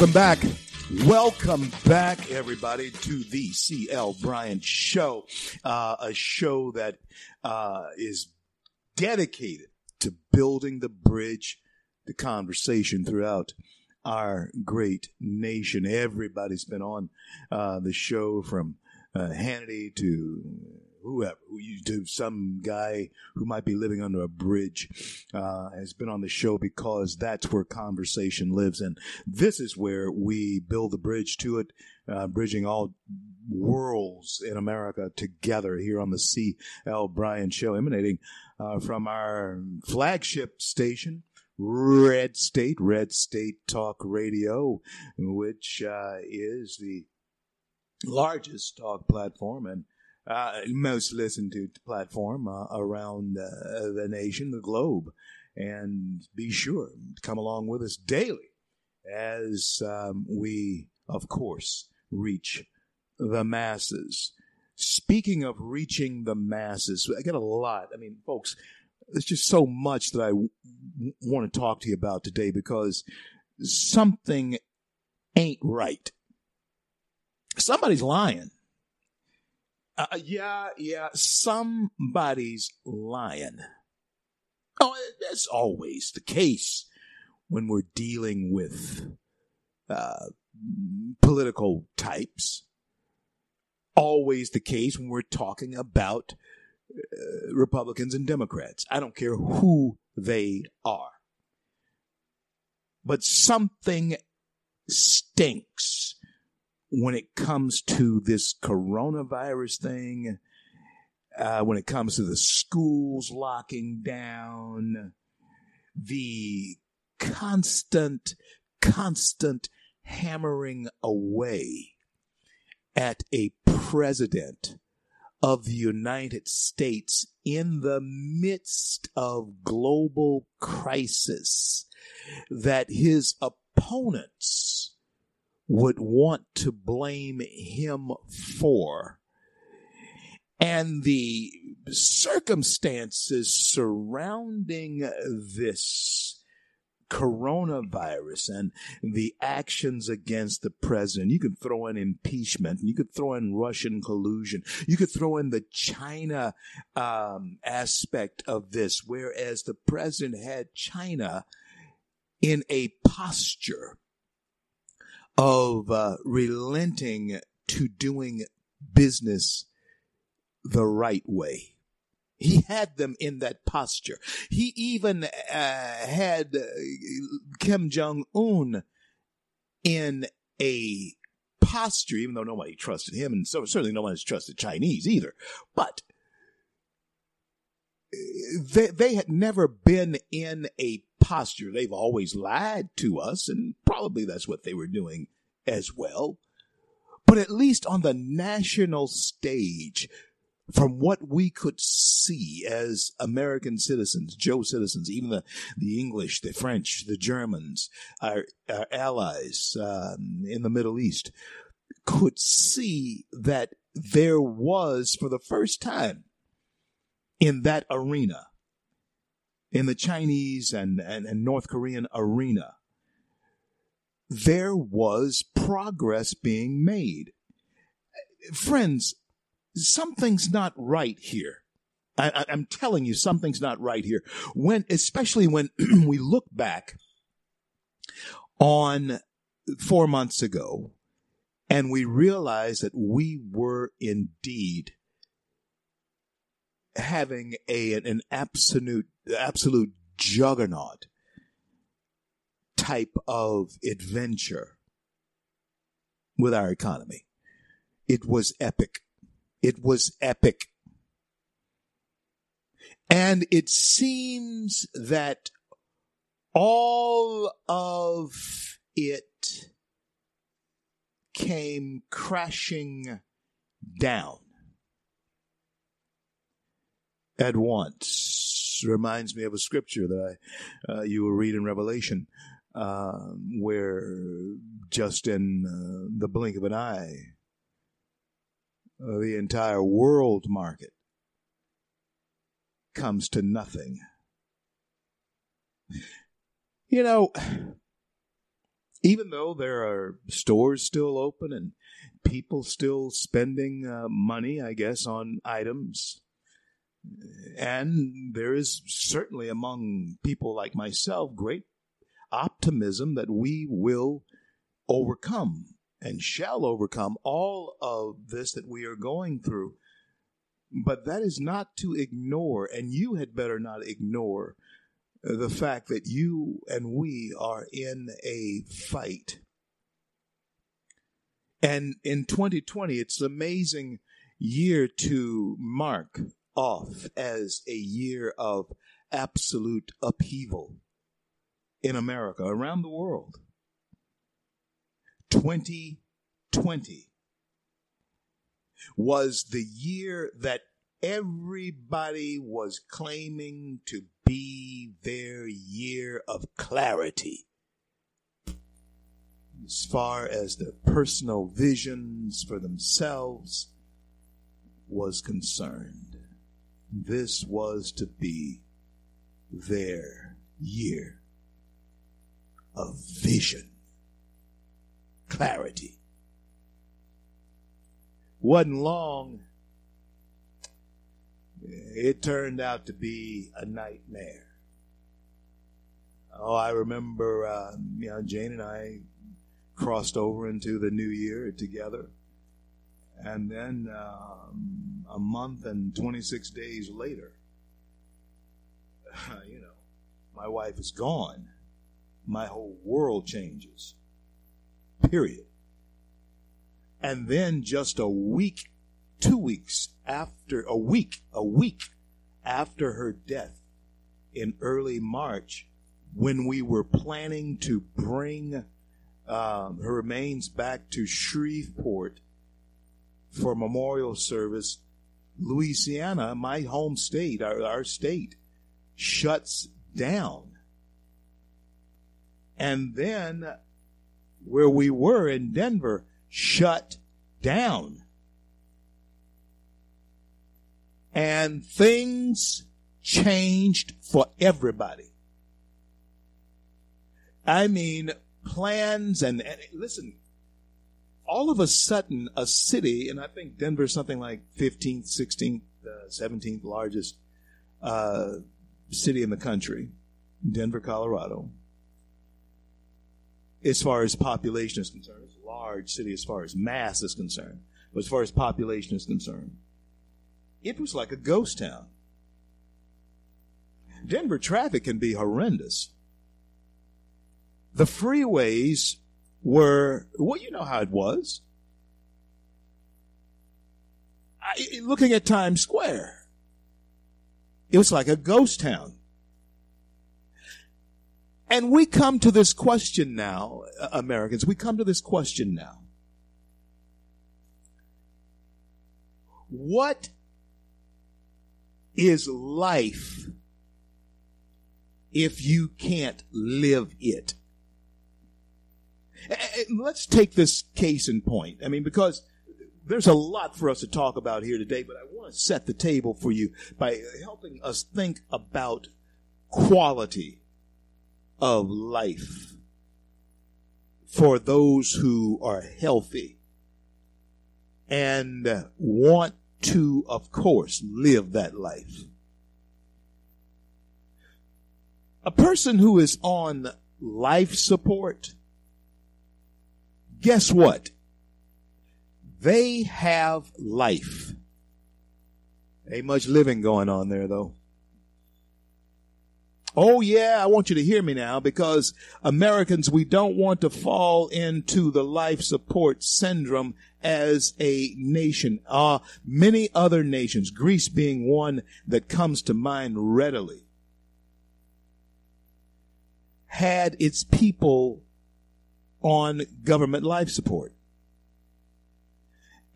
Welcome back. Welcome back, everybody, to the CL Bryant Show, uh, a show that uh, is dedicated to building the bridge, the conversation throughout our great nation. Everybody's been on uh, the show from uh, Hannity to whoever, you to some guy who might be living under a bridge, uh, has been on the show because that's where conversation lives. And this is where we build the bridge to it, uh, bridging all worlds in America together here on the C.L. Bryant Show, emanating uh, from our flagship station. Red State, Red State Talk Radio, which uh, is the largest talk platform and uh, most listened to platform uh, around uh, the nation, the globe. And be sure to come along with us daily as um, we, of course, reach the masses. Speaking of reaching the masses, I get a lot. I mean, folks, there's just so much that I w- want to talk to you about today because something ain't right. Somebody's lying. Uh, yeah, yeah, somebody's lying. Oh, that's always the case when we're dealing with uh, political types. Always the case when we're talking about uh, Republicans and Democrats. I don't care who they are. But something stinks when it comes to this coronavirus thing, uh, when it comes to the schools locking down, the constant, constant hammering away at a president of the United States in the midst of global crisis that his opponents would want to blame him for. And the circumstances surrounding this coronavirus and the actions against the president. You could throw in impeachment. You could throw in Russian collusion. You could throw in the China um, aspect of this, whereas the president had China in a posture of uh, relenting to doing business the right way. He had them in that posture. He even uh, had uh, Kim Jong Un in a posture, even though nobody trusted him, and so certainly no one has trusted Chinese either. But uh, they, they had never been in a posture. They've always lied to us, and probably that's what they were doing as well. But at least on the national stage, from what we could see as American citizens, Joe citizens, even the, the English, the French, the Germans, our, our allies um, in the Middle East, could see that there was, for the first time in that arena, in the Chinese and, and, and North Korean arena, there was progress being made. Friends, something's not right here. I, am telling you, something's not right here. When, especially when we look back on four months ago and we realize that we were indeed having a an absolute absolute juggernaut type of adventure with our economy. It was epic. It was epic. And it seems that all of it came crashing down at once. Reminds me of a scripture that I, uh, you will read in Revelation, uh, where just in uh, the blink of an eye, uh, the entire world market comes to nothing. You know, even though there are stores still open and people still spending uh, money, I guess, on items, and there is certainly among people like myself great optimism that we will overcome and shall overcome all of this that we are going through. But that is not to ignore, and you had better not ignore the fact that you and we are in a fight. And in 2020, it's an amazing year to mark off as a year of absolute upheaval in America, around the world. 2020 was the year that everybody was claiming to be their year of clarity as far as their personal visions for themselves was concerned. This was to be their year of vision, clarity. Wasn't long it turned out to be a nightmare. Oh, I remember, uh, you know, Jane and I crossed over into the new year together. And then um, a month and 26 days later, you know, my wife is gone. My whole world changes. Period. And then just a week two weeks after, a week, a week after her death in early March, when we were planning to bring um, her remains back to Shreveport for memorial service, Louisiana, my home state, our, our state, shuts down. And then where we were in Denver shut down and things changed for everybody. I mean, plans and, and, listen, all of a sudden, a city, and I think Denver's something like 15th, 16th, uh, 17th largest uh, city in the country, Denver, Colorado. As far as population is concerned, it's a large city as far as mass is concerned, but as far as population is concerned it was like a ghost town. Denver traffic can be horrendous. The freeways were, well, you know how it was. I, looking at Times Square, it was like a ghost town. And we come to this question now, uh, Americans, we come to this question now. What is life if you can't live it? Let's take this case in point. I mean, because there's a lot for us to talk about here today, but I want to set the table for you by helping us think about quality of life for those who are healthy and want to, of course, live that life. A person who is on life support, guess what? They have life. Ain't much living going on there though. Oh yeah, I want you to hear me now because Americans, we don't want to fall into the life support syndrome as a nation. Uh, many other nations, Greece being one that comes to mind readily, had its people on government life support.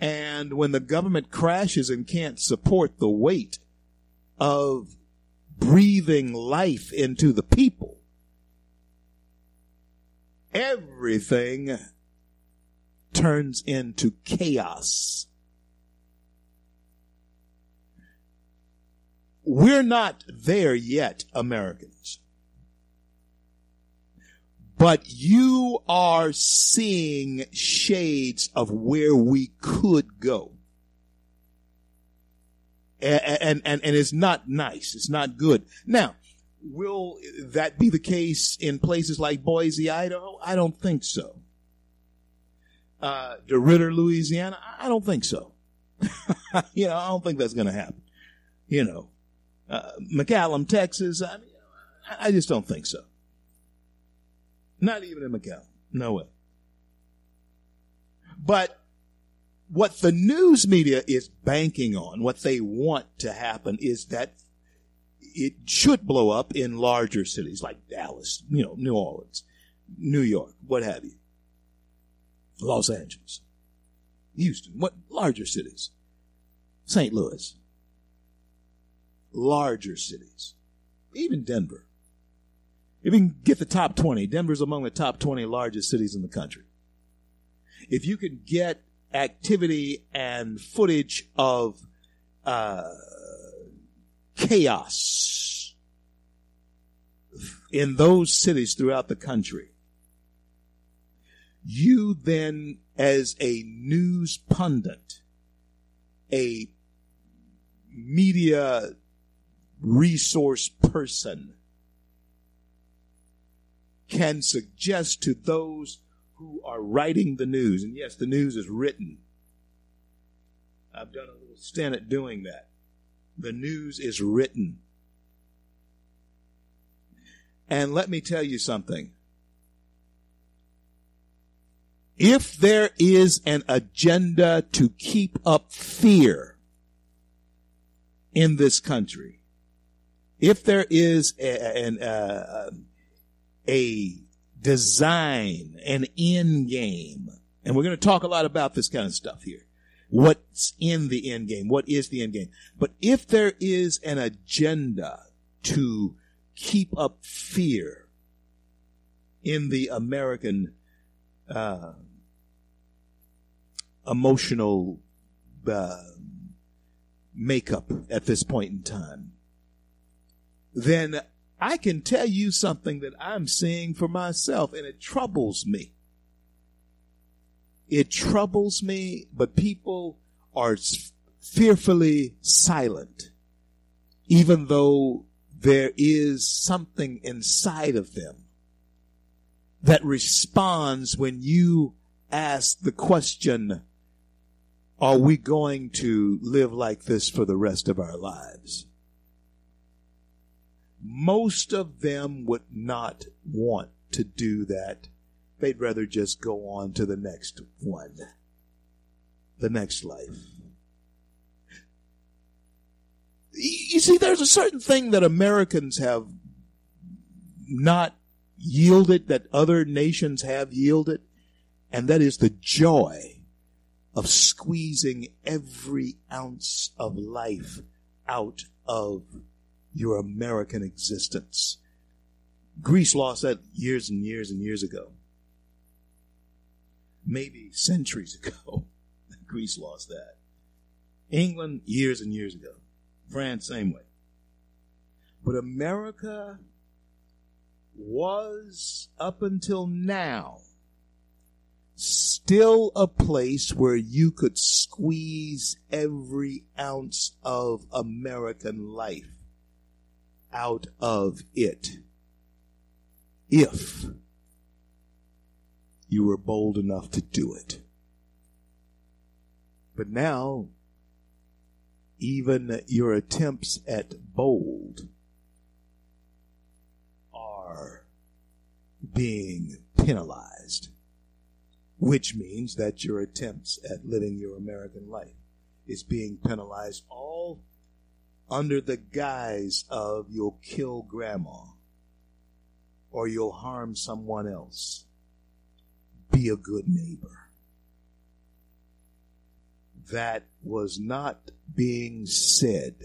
And when the government crashes and can't support the weight of breathing life into the people, everything turns into chaos. We're not there yet, Americans. But you are seeing shades of where we could go. And, and, and, it's not nice. It's not good. Now, will that be the case in places like Boise, Idaho? I don't think so. Uh, DeRidder, Louisiana? I don't think so. you know, I don't think that's going to happen. You know, uh, Texas? I, mean, I just don't think so. Not even in McAllen. No way. But what the news media is banking on, what they want to happen is that it should blow up in larger cities like Dallas, you know, New Orleans, New York, what have you. Los Angeles, Houston, what larger cities? St. Louis. Larger cities. Even Denver. If you can get the top 20, Denver's among the top 20 largest cities in the country. If you can get activity and footage of uh, chaos in those cities throughout the country, you then, as a news pundit, a media resource person, can suggest to those who are writing the news, and yes, the news is written. I've done a little stint at doing that. The news is written. And let me tell you something. If there is an agenda to keep up fear in this country, if there is a, an, uh, a design, an end game. And we're going to talk a lot about this kind of stuff here. What's in the end game? What is the end game? But if there is an agenda to keep up fear in the American uh, emotional uh, makeup at this point in time, then I can tell you something that I'm seeing for myself, and it troubles me. It troubles me, but people are fearfully silent, even though there is something inside of them that responds when you ask the question, are we going to live like this for the rest of our lives? Most of them would not want to do that. They'd rather just go on to the next one, the next life. You see, there's a certain thing that Americans have not yielded that other nations have yielded, and that is the joy of squeezing every ounce of life out of your American existence. Greece lost that years and years and years ago. Maybe centuries ago, Greece lost that. England, years and years ago. France, same way. But America was, up until now, still a place where you could squeeze every ounce of American life out of it if you were bold enough to do it. But now, even your attempts at bold are being penalized, which means that your attempts at living your American life is being penalized all under the guise of you'll kill grandma or you'll harm someone else. Be a good neighbor. That was not being said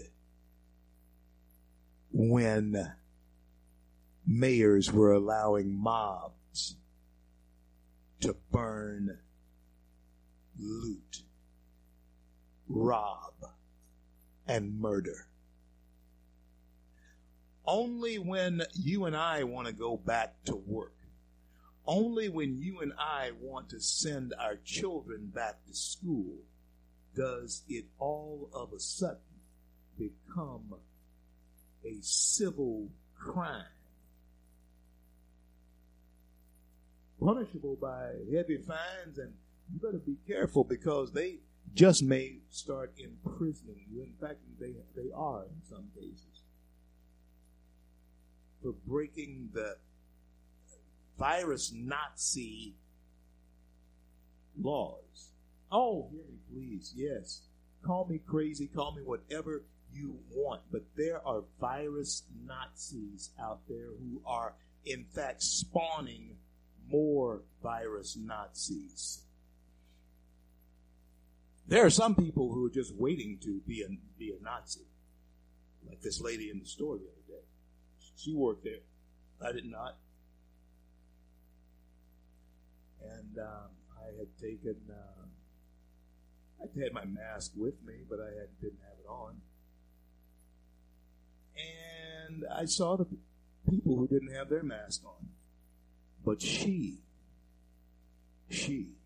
when mayors were allowing mobs to burn, loot, rob, and murder. Only when you and I want to go back to work, only when you and I want to send our children back to school, does it all of a sudden become a civil crime. Punishable by heavy fines, and you better be careful because they just may start imprisoning you. In fact, they, they are in some cases for breaking the virus Nazi laws. Oh, hear me, please. Yes. Call me crazy, call me whatever you want, but there are virus Nazis out there who are, in fact, spawning more virus Nazis. There are some people who are just waiting to be a, be a Nazi, like this lady in the day. She worked there. I did not. And um, I had taken, uh, I had my mask with me, but I had, didn't have it on. And I saw the people who didn't have their mask on. But she, she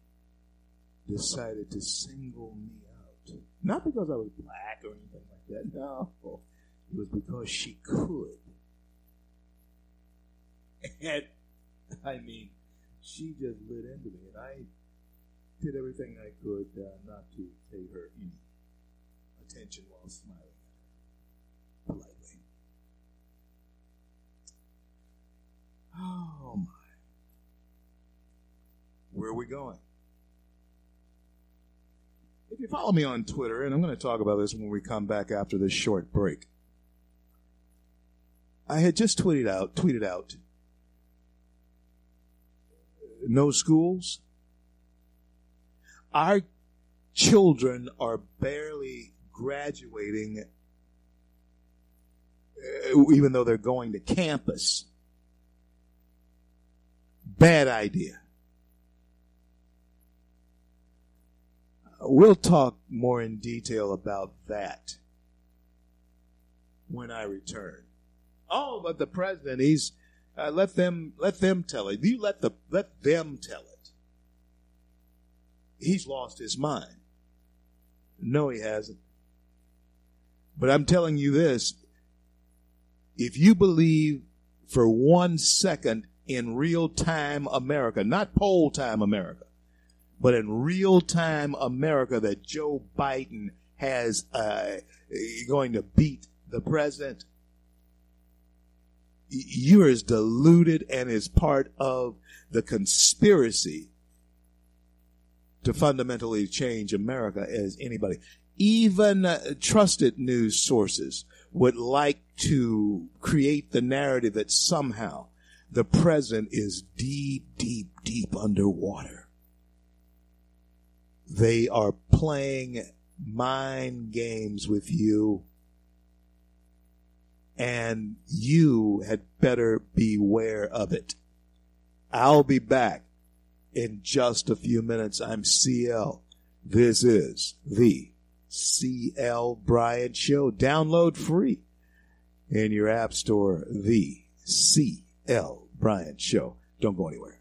decided to single me out. Not because I was black or anything like that. No. It was because she could. And I mean, she just lit into me, and I did everything I could uh, not to pay her any attention while smiling politely. Oh my. Where are we going? If you follow me on Twitter, and I'm going to talk about this when we come back after this short break, I had just tweeted out, tweeted out, no schools. Our children are barely graduating, uh, even though they're going to campus. Bad idea. We'll talk more in detail about that when I return. Oh, but the president, he's uh, let them let them tell it. You let the let them tell it. He's lost his mind. No, he hasn't. But I'm telling you this: if you believe for one second in real time America, not poll time America, but in real time America that Joe Biden has uh, going to beat the president, you're as deluded and as part of the conspiracy to fundamentally change America as anybody. Even uh, trusted news sources would like to create the narrative that somehow the president is deep, deep, deep underwater. They are playing mind games with you. And you had better beware of it. I'll be back in just a few minutes. I'm CL. This is the CL Bryant Show. Download free in your app store. The CL Bryant Show. Don't go anywhere.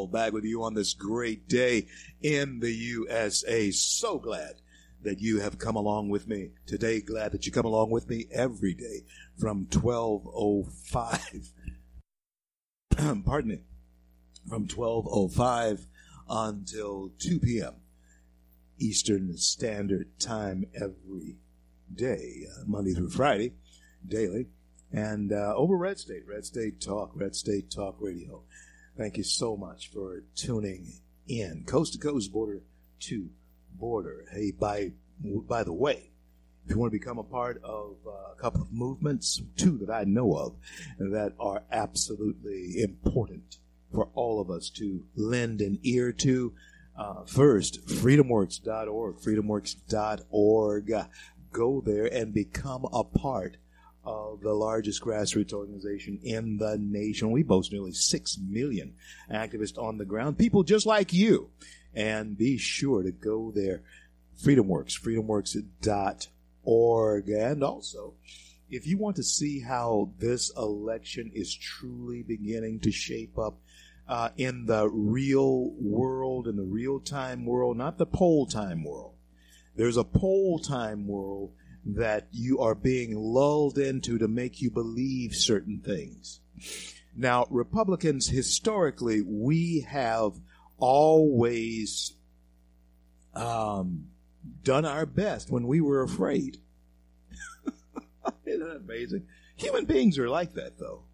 CL back with you on this great day in the USA. So glad that you have come along with me today. Glad that you come along with me every day from 1205. Pardon me. From 1205 until 2 p.m. Eastern Standard Time every day, uh, Monday through Friday, daily. And uh, over Red State, Red State Talk, Red State Talk Radio. Thank you so much for tuning in, coast to coast, border to border. Hey, by by the way, if you want to become a part of uh, a couple of movements, two that I know of, that are absolutely important for all of us to lend an ear to. Uh, first, freedomworks.org, freedomworks.org. Go there and become a part of the largest grassroots organization in the nation. We boast nearly 6 million activists on the ground, people just like you. And be sure to go there. FreedomWorks, freedomworks.org. And also, if you want to see how this election is truly beginning to shape up uh, in the real world, in the real time world, not the poll time world, there's a poll time world that you are being lulled into to make you believe certain things. Now, Republicans, historically, we have always um, done our best when we were afraid. Isn't that amazing? Human beings are like that, though.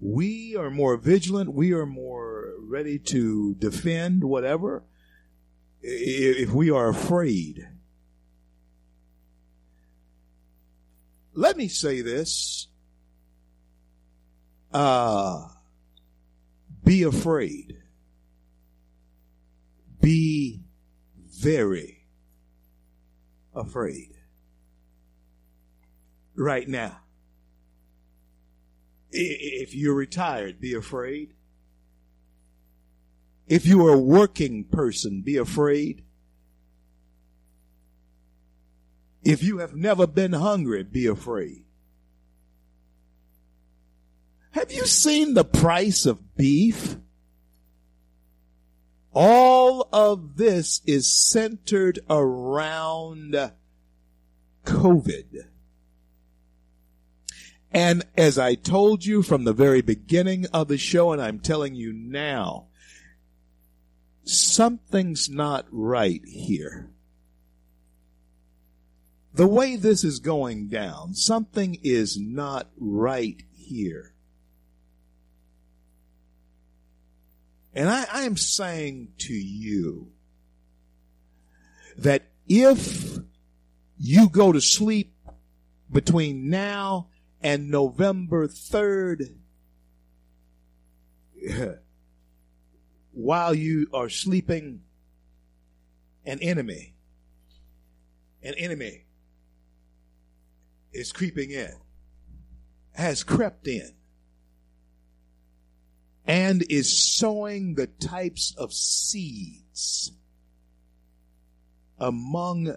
We are more vigilant. We are more ready to defend whatever if we are afraid. Let me say this. Uh, be afraid. Be very afraid. Right now. If you're retired, be afraid. If you are a working person, be afraid. If you have never been hungry, be afraid. Have you seen the price of beef? All of this is centered around COVID. And as I told you from the very beginning of the show, and I'm telling you now, something's not right here. The way this is going down, something is not right here. And I, I am saying to you that if you go to sleep between now and November 3rd, while you are sleeping, an enemy, an enemy is creeping in, has crept in, and is sowing the types of seeds among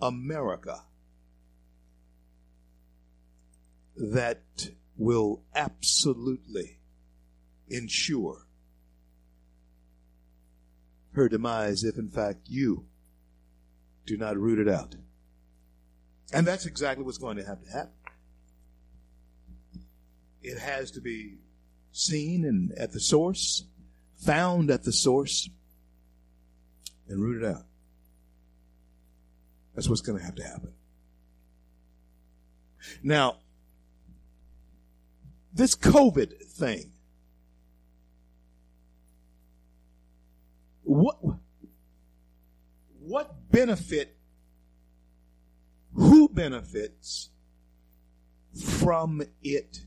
America that will absolutely ensure her demise if, in fact, you do not root it out. And that's exactly what's going to have to happen. It has to be seen and at the source, found at the source, and rooted out. That's what's going to have to happen. Now, this COVID thing, what, what benefit, who benefits from it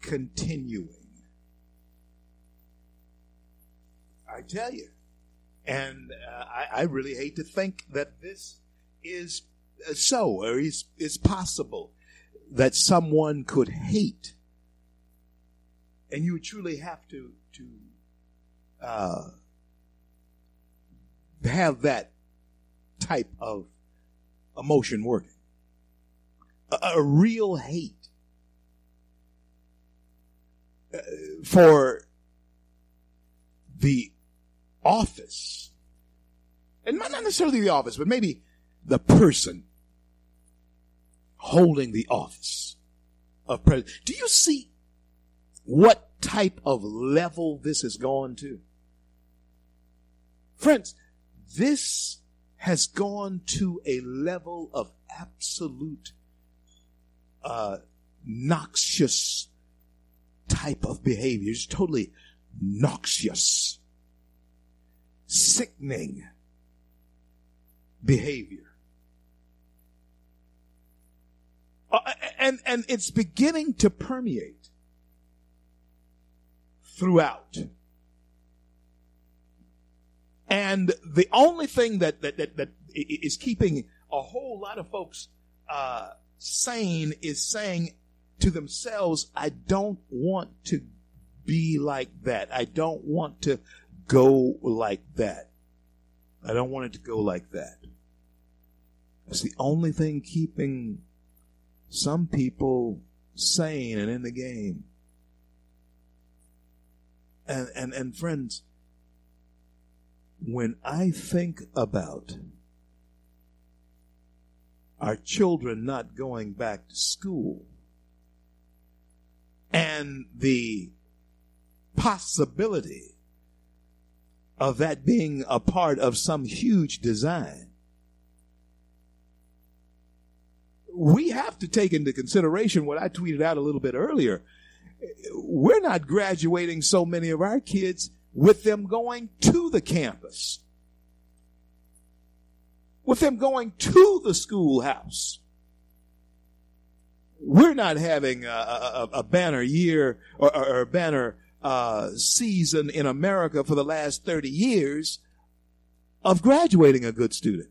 continuing? I tell you. And uh, I, I really hate to think that this is uh, so or is, is possible that someone could hate. And you truly have to, to uh, have that type of emotion working. A, a real hate uh, for the office. And not necessarily the office, but maybe the person holding the office of president. Do you see what type of level this has gone to? Friends, this has gone to a level of absolute uh, noxious type of behavior. It's totally noxious sickening behavior. Uh, and, and it's beginning to permeate throughout. And the only thing that, that, that, that is keeping a whole lot of folks uh, sane is saying to themselves, I don't want to be like that. I don't want to go like that. I don't want it to go like that. It's the only thing keeping some people sane and in the game. And, and, and friends, when I think about our children not going back to school and the possibility of that being a part of some huge design. We have to take into consideration what I tweeted out a little bit earlier. We're not graduating so many of our kids with them going to the campus, with them going to the schoolhouse. We're not having a, a, a banner year or, or, or banner uh, season in America for the last 30 years of graduating a good student.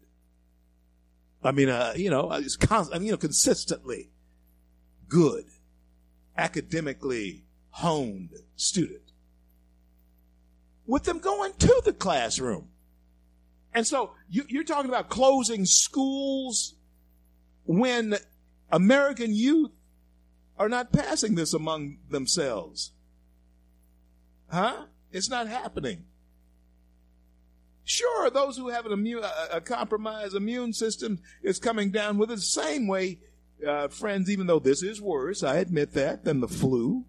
I mean, uh, you know, it's constant, I mean, you know, consistently good, academically honed student. With them going to the classroom. And so you, you're talking about closing schools when American youth are not passing this among themselves. Huh? It's not happening. Sure, those who have an immune, a, a compromised immune system is coming down with it the same way, uh, friends, even though this is worse, I admit that, than the flu.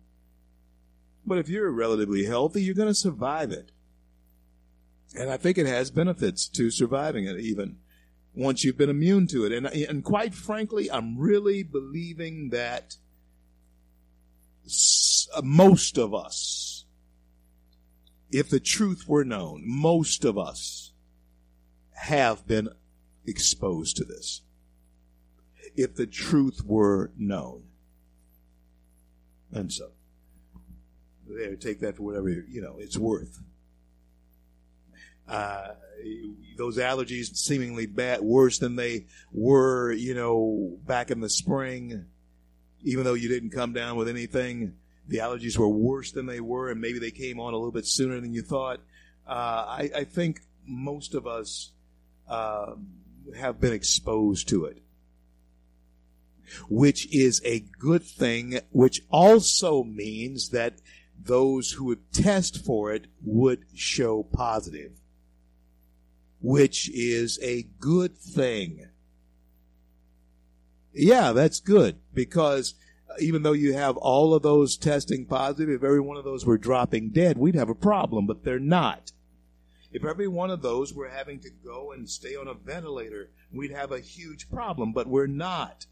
But if you're relatively healthy, you're going to survive it. And I think it has benefits to surviving it even once you've been immune to it. And, and quite frankly, I'm really believing that uh, most of us, if the truth were known, most of us have been exposed to this. If the truth were known. And so, there, take that for whatever, you know, it's worth. Uh, those allergies seemingly bad, worse than they were, you know, back in the spring, even though you didn't come down with anything the allergies were worse than they were, and maybe they came on a little bit sooner than you thought. Uh, I, I, think most of us uh, have been exposed to it, which is a good thing, which also means that those who would test for it would show positive, which is a good thing. Yeah, that's good because even though you have all of those testing positive, if every one of those were dropping dead, we'd have a problem, but they're not. If every one of those were having to go and stay on a ventilator, we'd have a huge problem, but we're not.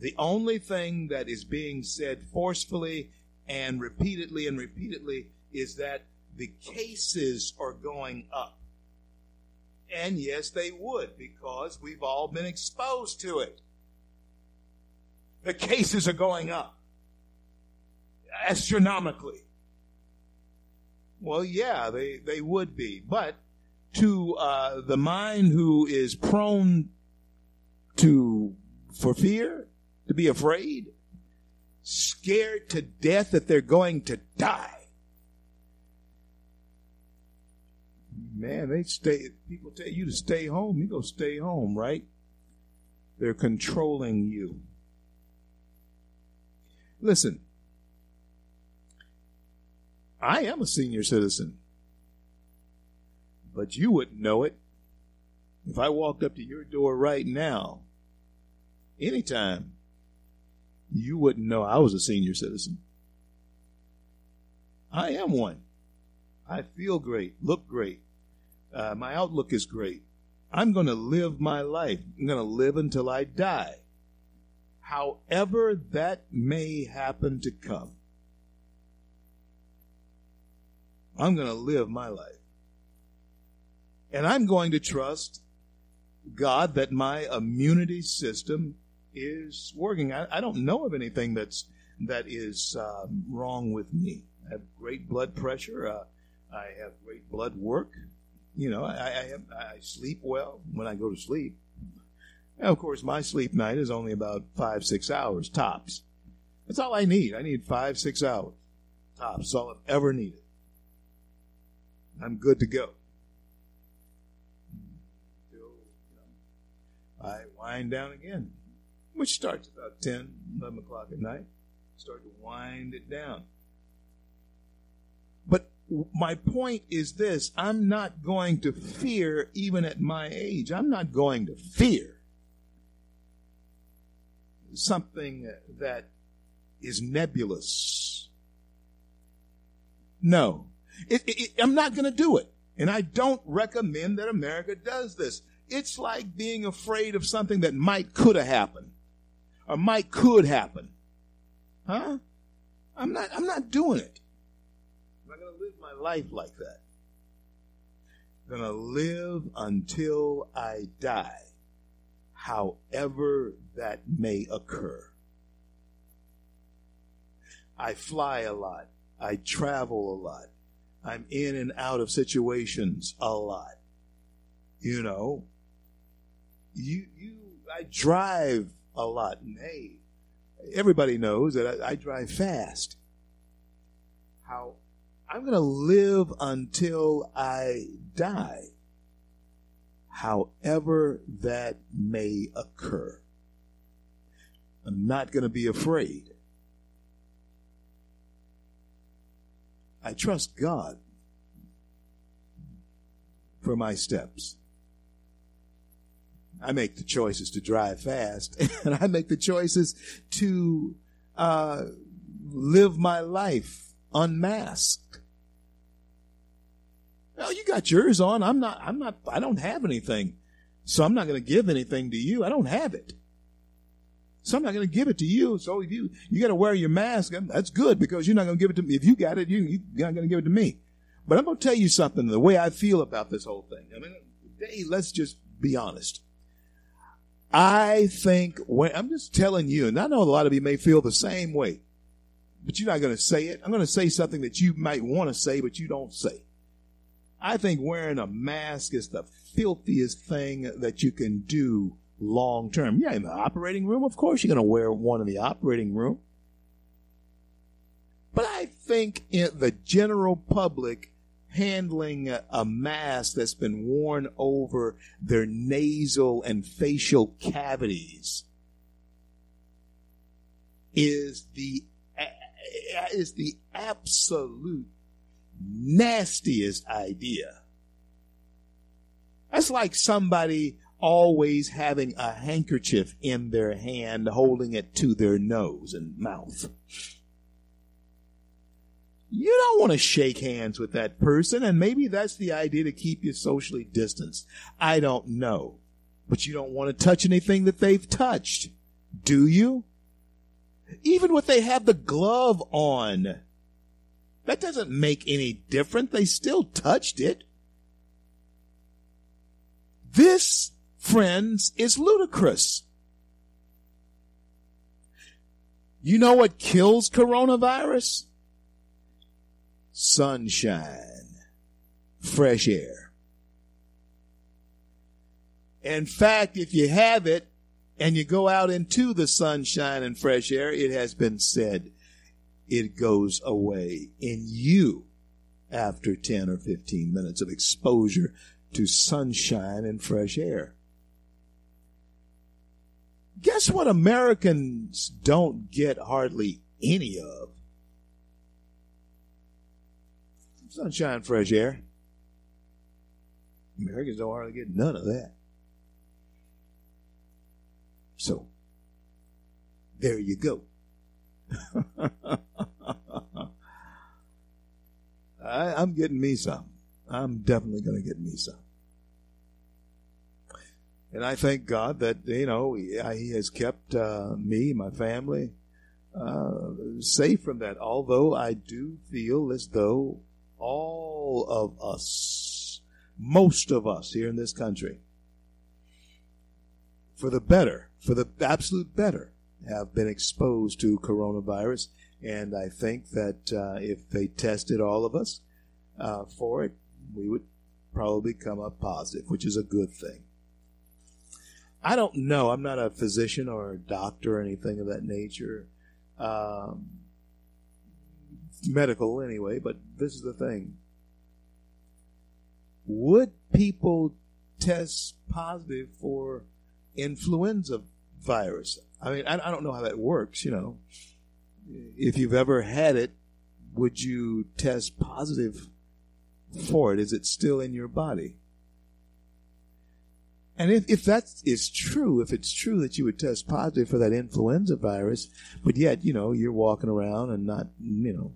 The only thing that is being said forcefully and repeatedly and repeatedly is that the cases are going up. And yes, they would because we've all been exposed to it. The cases are going up astronomically. Well, yeah, they, they would be. But to uh, the mind who is prone to for fear, to be afraid, scared to death that they're going to die. Man, they stay. People tell you to stay home. You go stay home, right? They're controlling you. Listen, I am a senior citizen, but you wouldn't know it. If I walked up to your door right now, anytime, you wouldn't know I was a senior citizen. I am one. I feel great, look great. Uh, my outlook is great. I'm going to live my life. I'm going to live until I die. However, that may happen to come. I'm going to live my life. And I'm going to trust God that my immunity system is working. I, I don't know of anything that's that is um, wrong with me. I have great blood pressure. Uh, I have great blood work. You know, I, I, have, I sleep well when I go to sleep. Of course, my sleep night is only about five, six hours tops. That's all I need. I need five, six hours tops. That's all I've ever needed. I'm good to go. I wind down again, which starts about 10, 11 o'clock at night. Start to wind it down. But my point is this I'm not going to fear even at my age. I'm not going to fear something that is nebulous. No. It, it, it, I'm not going to do it. And I don't recommend that America does this. It's like being afraid of something that might could have happened or might could happen. Huh? I'm not, I'm not doing it. I'm not to live my life like that. I'm to live until I die, however that may occur. I fly a lot. I travel a lot. I'm in and out of situations a lot. You know, you you I drive a lot, and hey, everybody knows that I, I drive fast. How I'm going to live until I die, however that may occur. I'm not going to be afraid. I trust God for my steps. I make the choices to drive fast, and I make the choices to uh, live my life unmasked. Well, you got yours on. I'm not. I'm not. I don't have anything, so I'm not going to give anything to you. I don't have it. So I'm not going to give it to you. So if you you got to wear your mask, that's good because you're not going to give it to me. If you got it, you you're not going to give it to me. But I'm going to tell you something. The way I feel about this whole thing. I mean, hey, let's just be honest. I think when I'm just telling you, and I know a lot of you may feel the same way, but you're not going to say it. I'm going to say something that you might want to say, but you don't say. I think wearing a mask is the filthiest thing that you can do long term. Yeah, in the operating room, of course you're going to wear one in the operating room. But I think in the general public handling a, mask that's been worn over their nasal and facial cavities is the is the absolute nastiest idea. That's like somebody always having a handkerchief in their hand, holding it to their nose and mouth. You don't want to shake hands with that person, and maybe that's the idea to keep you socially distanced. I don't know. But you don't want to touch anything that they've touched, do you? Even when they have the glove on, that doesn't make any difference. They still touched it. This, friends, is ludicrous. You know what kills coronavirus? Sunshine, fresh air. In fact, if you have it and you go out into the sunshine and fresh air, it has been said it goes away in you after 10 or 15 minutes of exposure to sunshine and fresh air. Guess what Americans don't get hardly any of? Sunshine, fresh air. Americans don't hardly get none of that. So, there you go. I, I'm getting me some. I'm definitely going to get me some. And I thank God that, you know, He, he has kept uh, me, my family, uh, safe from that. Although I do feel as though all of us, most of us here in this country, for the better, for the absolute better, have been exposed to coronavirus. And I think that uh, if they tested all of us uh, for it, we would probably come up positive, which is a good thing. I don't know. I'm not a physician or a doctor or anything of that nature. Um, medical anyway, but this is the thing. Would people test positive for influenza virus? I mean, I, I don't know how that works, you know. If you've ever had it, would you test positive for it? Is it still in your body? And if, if that is true, if it's true that you would test positive for that influenza virus, but yet, you know, you're walking around and not, you know,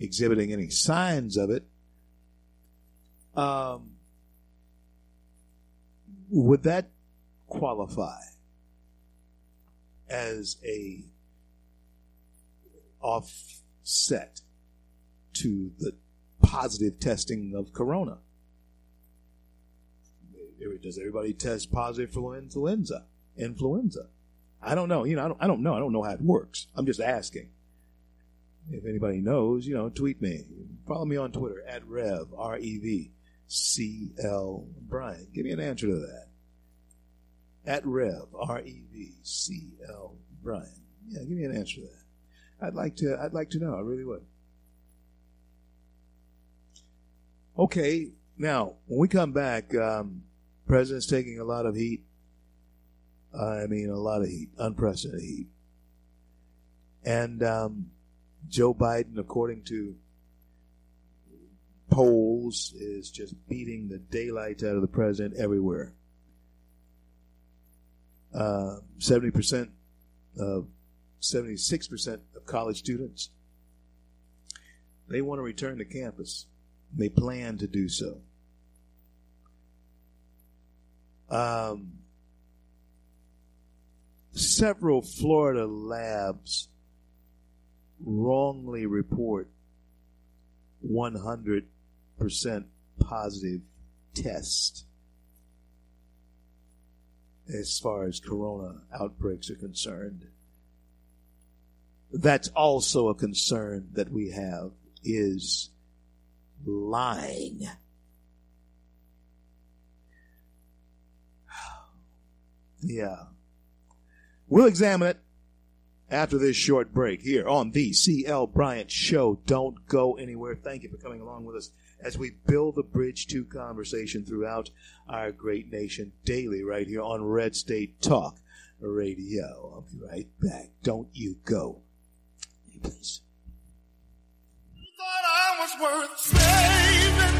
exhibiting any signs of it, um, would that qualify as a offset to the positive testing of corona? Does everybody test positive for influenza? Influenza? I don't know. You know, I don't, I don't know. I don't know how it works. I'm just asking. If anybody knows, you know, tweet me. Follow me on Twitter at Rev R E V C L Bryant. Give me an answer to that. At Rev R E V C L Bryant. Yeah, give me an answer to that. I'd like to. I'd like to know. I really would. Okay, now when we come back, um, President's taking a lot of heat. I mean, a lot of heat, unprecedented heat. And um, Joe Biden, according to polls, is just beating the daylights out of the president everywhere. Uh, seventy percent of seventy-six percent of college students they want to return to campus. They plan to do so. Um, several Florida labs wrongly report 100% positive test as far as corona outbreaks are concerned. That's also a concern that we have is lying. Yeah. We'll examine it after this short break here on the CL Bryant Show. Don't go anywhere. Thank you for coming along with us as we build the bridge to conversation throughout our great nation daily right here on Red State Talk Radio. I'll be right back. Don't you go. Please. thought I was worth saving.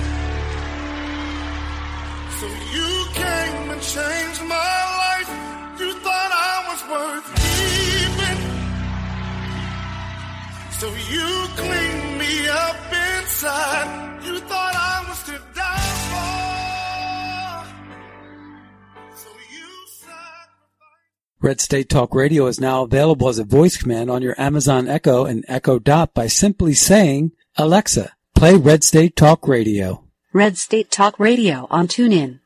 So you came and changed my life. You thought I was worth keeping. So you cleaned me me up inside. You thought I was to die for. So you sacrificed. Red State Talk Radio is now available as a voice command on your Amazon Echo and Echo Dot by simply saying, Alexa, play Red State Talk Radio. Red State Talk Radio on TuneIn.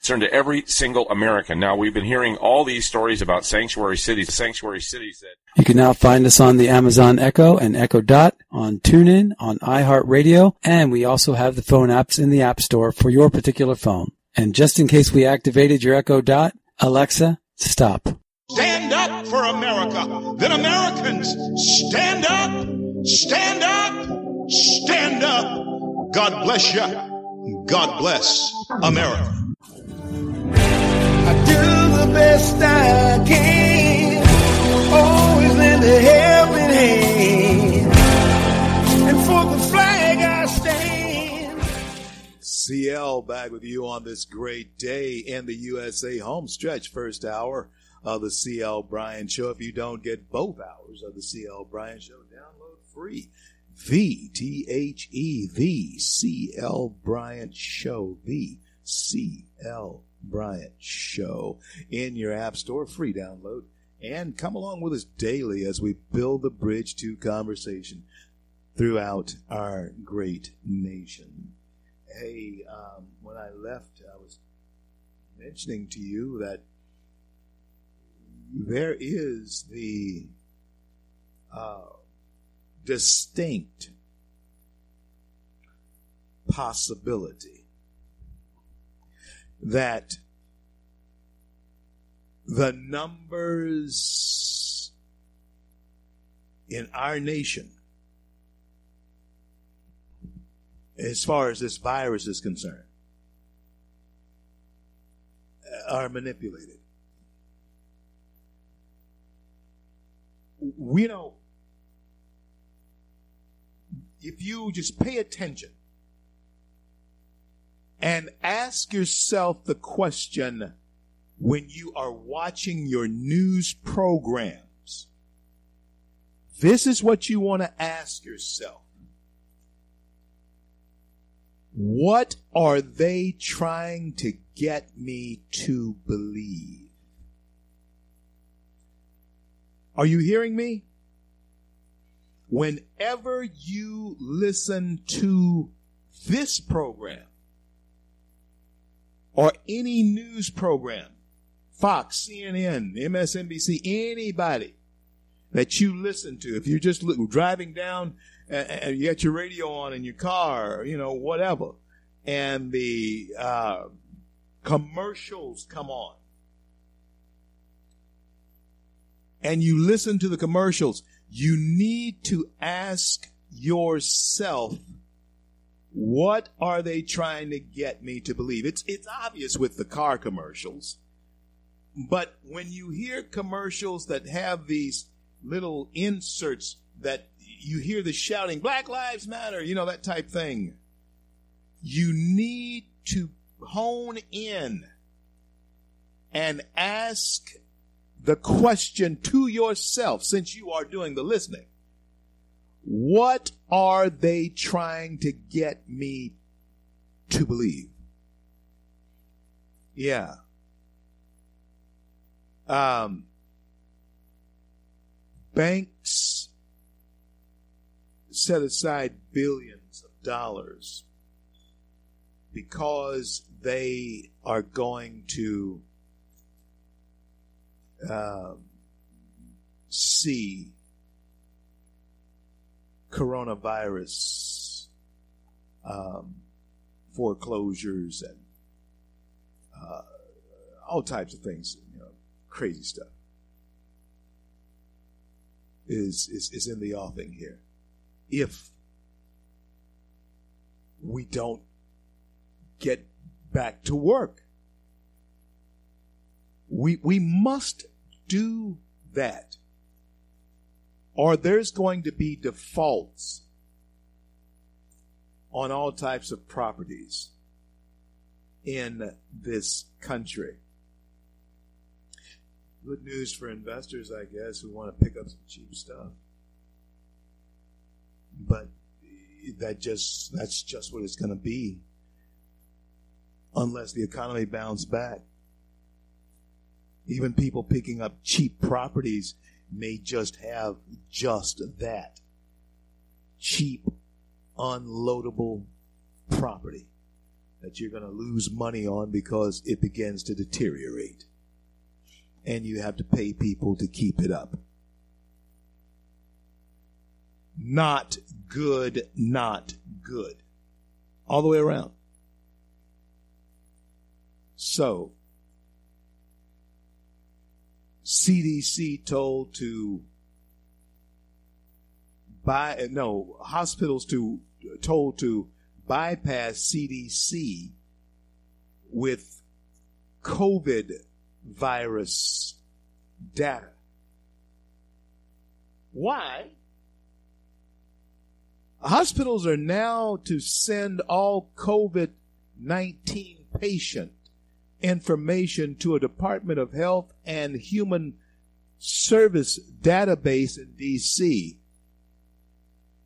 Concern to every single American. Now we've been hearing all these stories about sanctuary cities, sanctuary cities that You can now find us on the Amazon Echo and Echo Dot, on TuneIn, on iHeartRadio, and we also have the phone apps in the App Store for your particular phone. And just in case we activated your Echo Dot, Alexa, stop. Stand up for America. Then Americans, stand up, stand up, stand up. God bless you. God bless America. I do the best I can. Always And for the flag I stand. CL back with you on this great day in the USA home stretch, first hour of the CL Bryant Show. If you don't get both hours of the CL Bryant Show, download free. The T H E the CL Bryant Show. The CL Bryant Show in your app store, free download. And come along with us daily as we build the bridge to conversation throughout our great nation. Hey, um, when I left, I was mentioning to you that there is the uh, distinct possibility that the numbers in our nation as far as this virus is concerned, are manipulated. We know if you just pay attention and ask yourself the question when you are watching your news programs, this is what you want to ask yourself. What are they trying to get me to believe? Are you hearing me? Whenever you listen to this program or any news program, Fox, CNN, MSNBC, anybody that you listen to, if you're just driving down and, and you got your radio on in your car, you know, whatever, and the uh, commercials come on, and you listen to the commercials, you need to ask yourself, what are they trying to get me to believe? It's it's obvious with the car commercials, but when you hear commercials that have these little inserts that you hear the shouting, Black Lives Matter, you know, that type thing. You need to hone in and ask the question to yourself, since you are doing the listening. What are they trying to get me to believe? Yeah. Um, banks set aside billions of dollars because they are going to um, see coronavirus um, foreclosures and uh, all types of things, you know, crazy stuff is, is, is in the offing here. If we don't get back to work, we, we must do that. Or there's going to be defaults on all types of properties in this country. Good news for investors, I guess, who want to pick up some cheap stuff. But that just that's just what it's going to be unless the economy bounces back. Even people picking up cheap properties may just have just that cheap, unloadable property that you're going to lose money on because it begins to deteriorate. And you have to pay people to keep it up. Not good, not good. All the way around. So, CDC told to buy, no, hospitals to, told to bypass CDC with COVID virus data. Why? Hospitals are now to send all COVID 19 patient information to a Department of Health and Human Service database in DC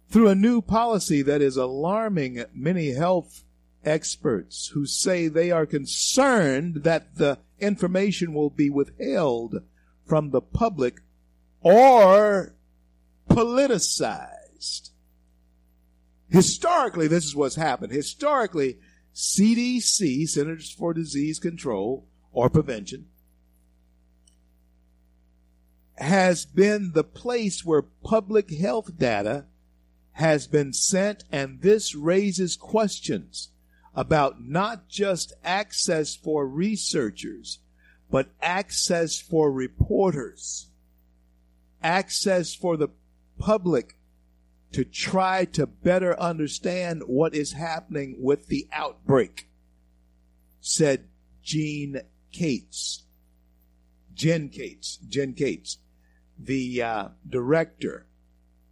through a new policy that is alarming many health experts who say they are concerned that the information will be withheld from the public or politicized. Historically, this is what's happened. Historically, CDC, Centers for Disease Control or Prevention, has been the place where public health data has been sent, and this raises questions about not just access for researchers, but access for reporters, access for the public to try to better understand what is happening with the outbreak, said Jean Kates. Jen Kates, Jen Kates, the uh, director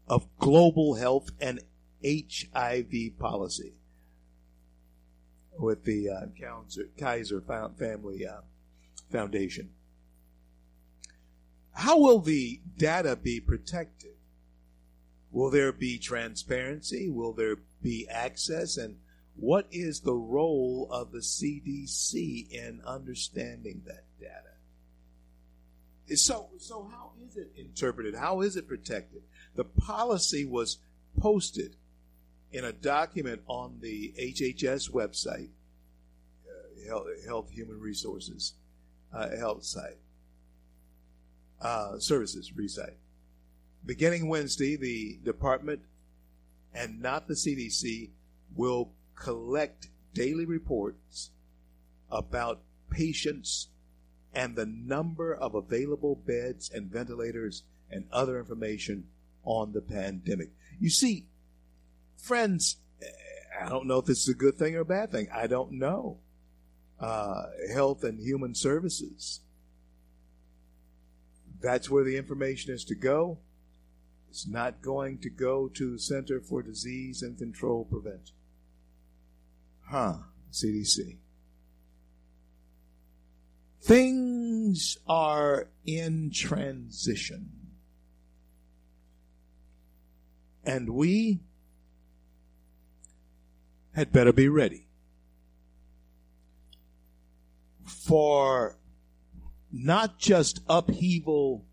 of global health and HIV policy with the uh, Kaiser Family uh, Foundation. How will the data be protected? Will there be transparency? Will there be access? And what is the role of the CDC in understanding that data? So, so how is it interpreted? How is it protected? The policy was posted in a document on the HHS website, uh, Health, Health, Human Resources uh, Health site, uh, Services Resite. Beginning Wednesday, the department and not the CDC will collect daily reports about patients and the number of available beds and ventilators and other information on the pandemic. You see, friends, I don't know if this is a good thing or a bad thing. I don't know. Uh, health and Human Services. That's where the information is to go. It's not going to go to the Center for Disease and Control Prevention. Huh, CDC. Things are in transition. And we had better be ready for not just upheaval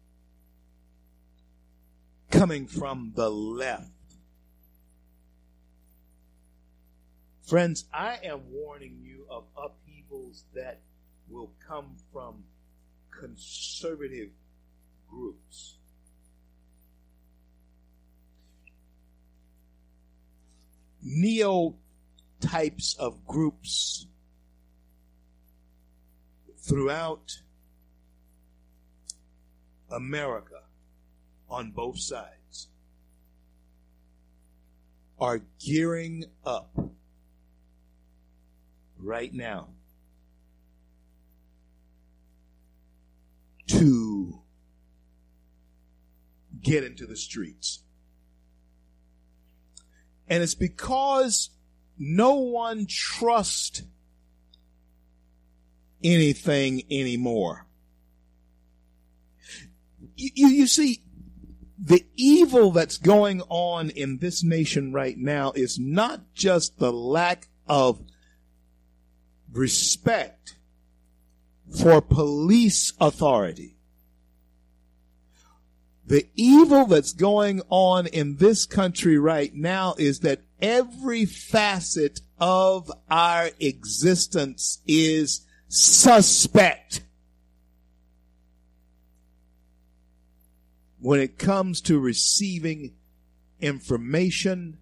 coming from the left. Friends, I am warning you of upheavals that will come from conservative groups. Neo types of groups throughout America on both sides are gearing up right now to get into the streets. And it's because no one trusts anything anymore. You, you, see, the evil that's going on in this nation right now is not just the lack of respect for police authority. The evil that's going on in this country right now is that every facet of our existence is suspect. When it comes to receiving information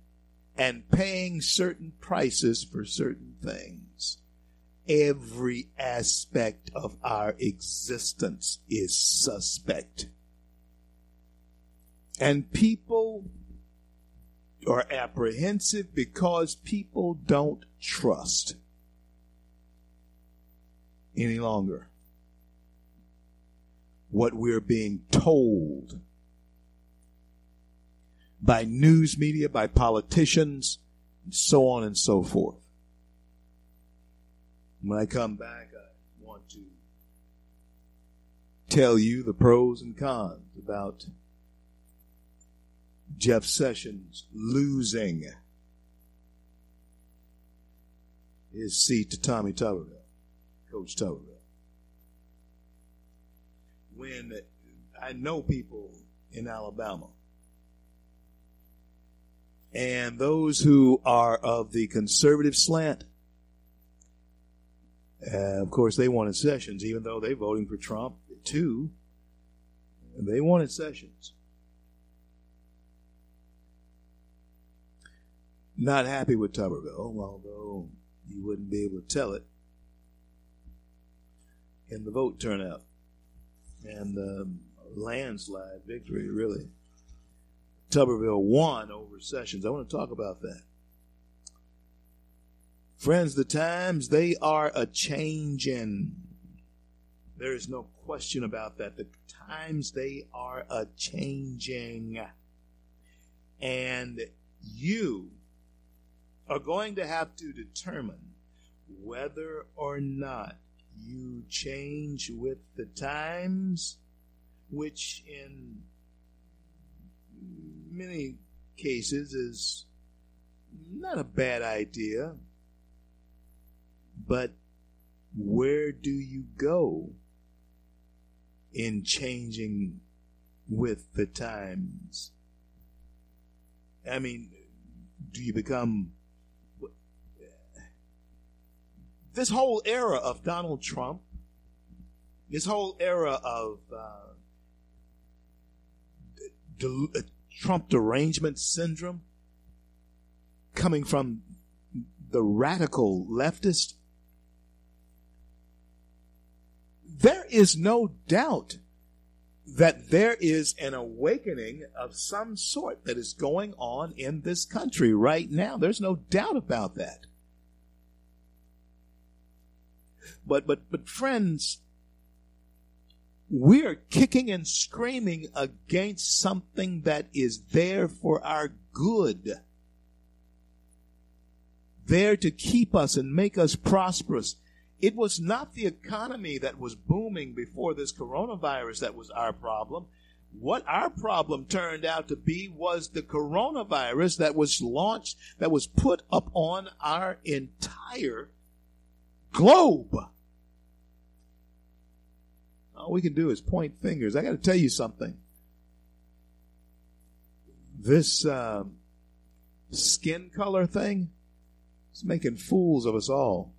and paying certain prices for certain things, every aspect of our existence is suspect. And people are apprehensive because people don't trust any longer what we're being told by news media, by politicians, and so on and so forth. When I come back, I want to tell you the pros and cons about Jeff Sessions losing his seat to Tommy Tuberville, Coach Tuberville. When I know people in Alabama, and those who are of the conservative slant, uh, of course, they wanted Sessions, even though they're voting for Trump too. They wanted Sessions. Not happy with Tuberville, although you wouldn't be able to tell it in the vote turnout and um, landslide victory, really. Tuberville won over Sessions. I want to talk about that. Friends, the times they are a changing. There is no question about that. The times they are a changing. And you are going to have to determine whether or not you change with the times, which in many cases is not a bad idea. But where do you go in changing with the times? I mean, do you become this whole era of Donald Trump, this whole era of uh, de- uh, Trump derangement syndrome coming from the radical leftist, there is no doubt that there is an awakening of some sort that is going on in this country right now. There's no doubt about that. But but but friends, we're kicking and screaming against something that is there for our good. There to keep us and make us prosperous. It was not the economy that was booming before this coronavirus that was our problem. What our problem turned out to be was the coronavirus that was launched, that was put up on our entire globe. All we can do is point fingers. I got to tell you something. This uh, skin color thing is making fools of us all.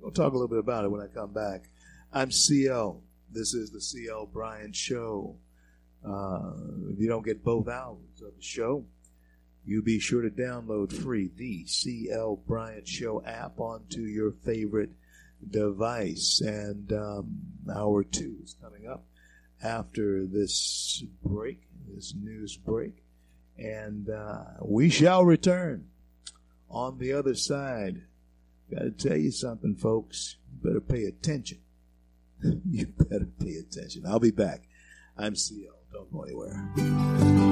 We'll talk a little bit about it when I come back. I'm CL. This is the CL Bryant Show. Uh, if you don't get both hours of the show, you be sure to download free the CL Bryant Show app onto your favorite device. And um, hour two is coming up after this break, this news break. And uh, we shall return on the other side. Got to tell you something, folks. You better pay attention. you better pay attention. I'll be back. I'm CL. Don't go anywhere.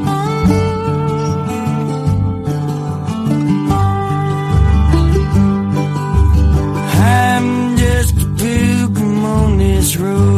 This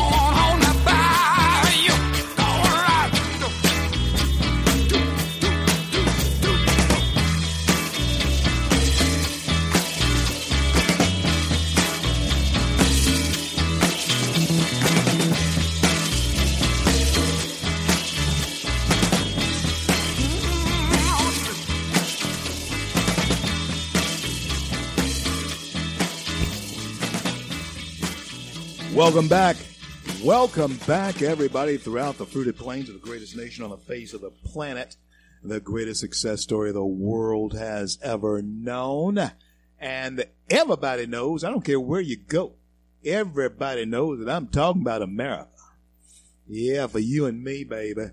Welcome back. Welcome back, everybody, throughout the fruited plains of the greatest nation on the face of the planet, the greatest success story the world has ever known. And everybody knows, I don't care where you go, everybody knows that I'm talking about America. Yeah, for you and me, baby.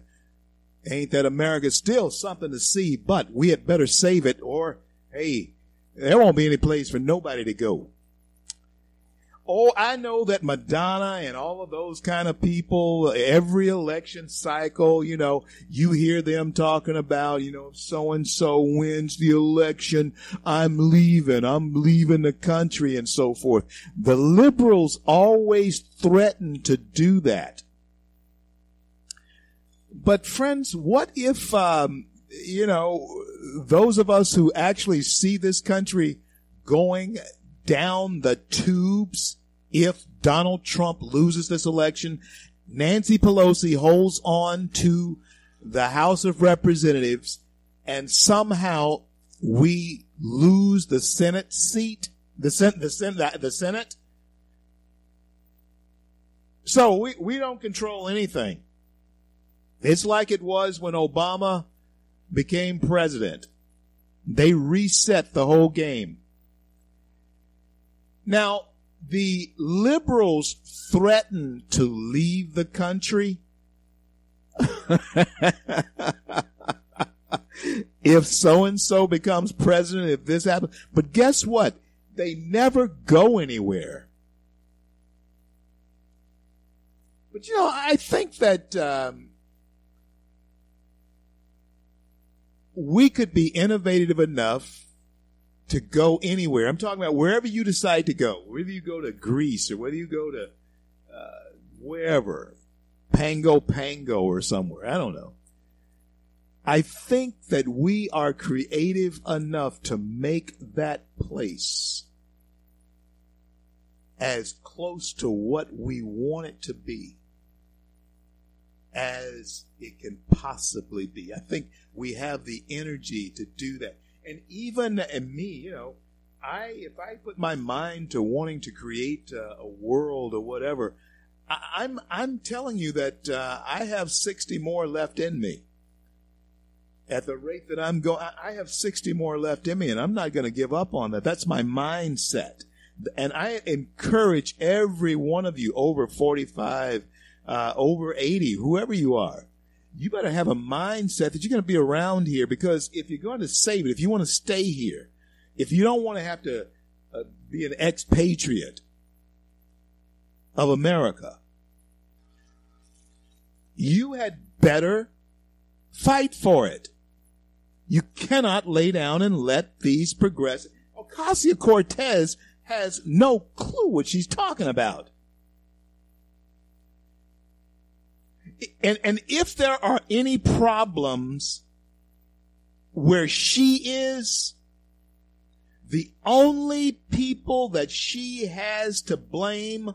Ain't that America still something to see, but we had better save it or, hey, there won't be any place for nobody to go. Oh, I know that Madonna and all of those kind of people, every election cycle, you know, you hear them talking about, you know, so and so wins the election, I'm leaving, I'm leaving the country and so forth. The liberals always threaten to do that. But friends, what if, um, you know, those of us who actually see this country going down the tubes if Donald Trump loses this election. Nancy Pelosi holds on to the House of Representatives and somehow we lose the Senate seat, the Senate, the the Senate. So we, we don't control anything. It's like it was when Obama became president. They reset the whole game. Now, the liberals threaten to leave the country if so and so becomes president, if this happens. But guess what? They never go anywhere. But you know, I think that um, we could be innovative enough to go anywhere. I'm talking about wherever you decide to go, whether you go to Greece or whether you go to uh, wherever, Pango Pango or somewhere. I don't know. I think that we are creative enough to make that place as close to what we want it to be as it can possibly be. I think we have the energy to do that and even me, you know, I if I put my mind to wanting to create a, world or whatever, I, am I'm, I'm telling you that uh, I have sixty more left in me. At the rate that I'm going, I have sixty more left in me, and I'm not going to give up on that. That's my mindset, and I encourage every one of you over forty five, uh, over eighty, whoever you are you better have a mindset that you're going to be around here because if you're going to save it, if you want to stay here, if you don't want to have to uh, be an expatriate of America, you had better fight for it. You cannot lay down and let these progress. Ocasio Cortez has no clue what she's talking about. And, and if there are any problems where she is, the only people that she has to blame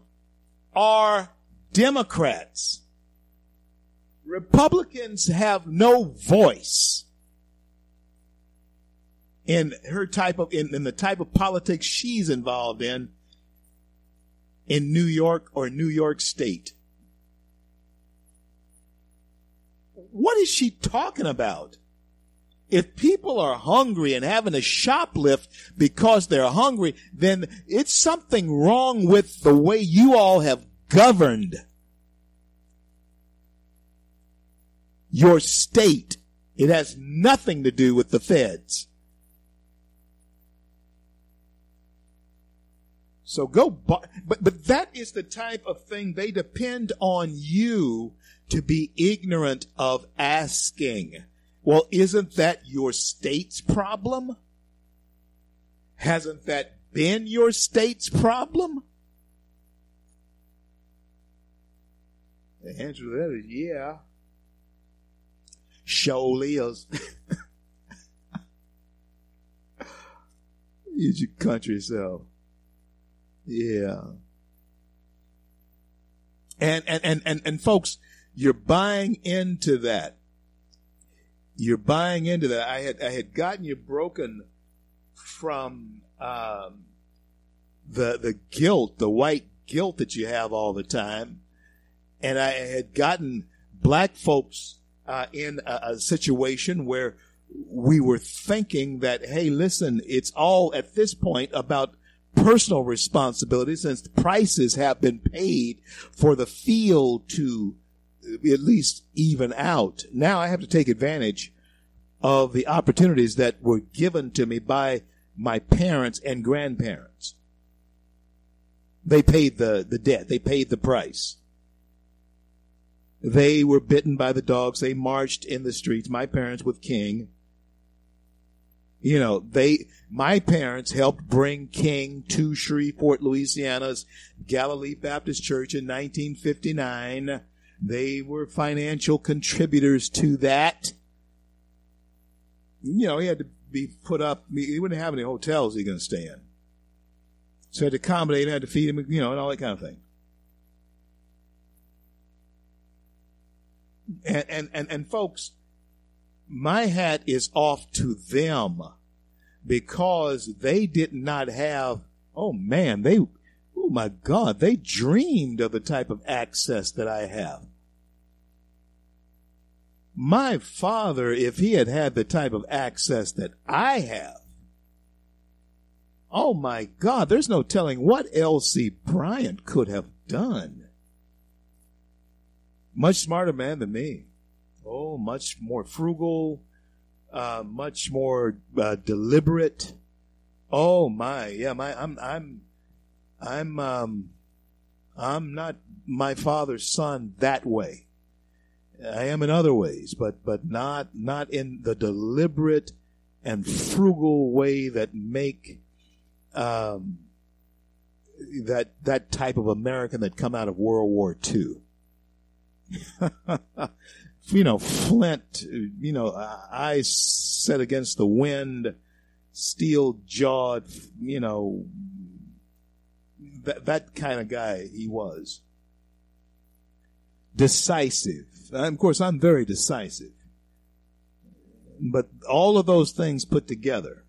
are Democrats. Republicans have no voice in her type of in, in, the type of politics she's involved in in New York or New York State. What is she talking about? If people are hungry and having a shoplift because they're hungry, then it's something wrong with the way you all have governed your state. It has nothing to do with the feds. So go, buy, but but that is the type of thing they depend on you to be ignorant of asking. Well, isn't that your state's problem? Hasn't that been your state's problem? The answer to that is yeah. Surely is. Use your country self. Yeah. And, and, and, and, and folks, you're buying into that. You're buying into that. I had, I had gotten you broken from, um, the, the guilt, the white guilt that you have all the time. And I had gotten black folks, uh, in a, a situation where we were thinking that, hey, listen, it's all at this point about personal responsibility since prices have been paid for the field to at least even out. Now I have to take advantage of the opportunities that were given to me by my parents and grandparents. They paid the, the debt. They paid the price. They were bitten by the dogs. They marched in the streets. My parents with King. You know, they, my parents helped bring King to Shreveport, Louisiana's Galilee Baptist Church in 1959. They were financial contributors to that. You know, he had to be put up, he wouldn't have any hotels he going to stay in. So he had to accommodate, had to feed him, you know, and all that kind of thing. And, and, and, and folks, my hat is off to them because they did not have, oh man, they, my God, they dreamed of the type of access that I have. My father, if he had had the type of access that I have, oh my God, there's no telling what L.C. Bryant could have done. Much smarter man than me. Oh, much more frugal, uh, much more uh, deliberate. Oh my, yeah, my, I'm, I'm, I'm, um, I'm not my father's son that way. I am in other ways, but but not not in the deliberate and frugal way that make um, that that type of American that come out of World War II. you know, flint, you know, eyes set against the wind, steel jawed, you know, that, that kind of guy he was. Decisive. And of course, I'm very decisive. But all of those things put together,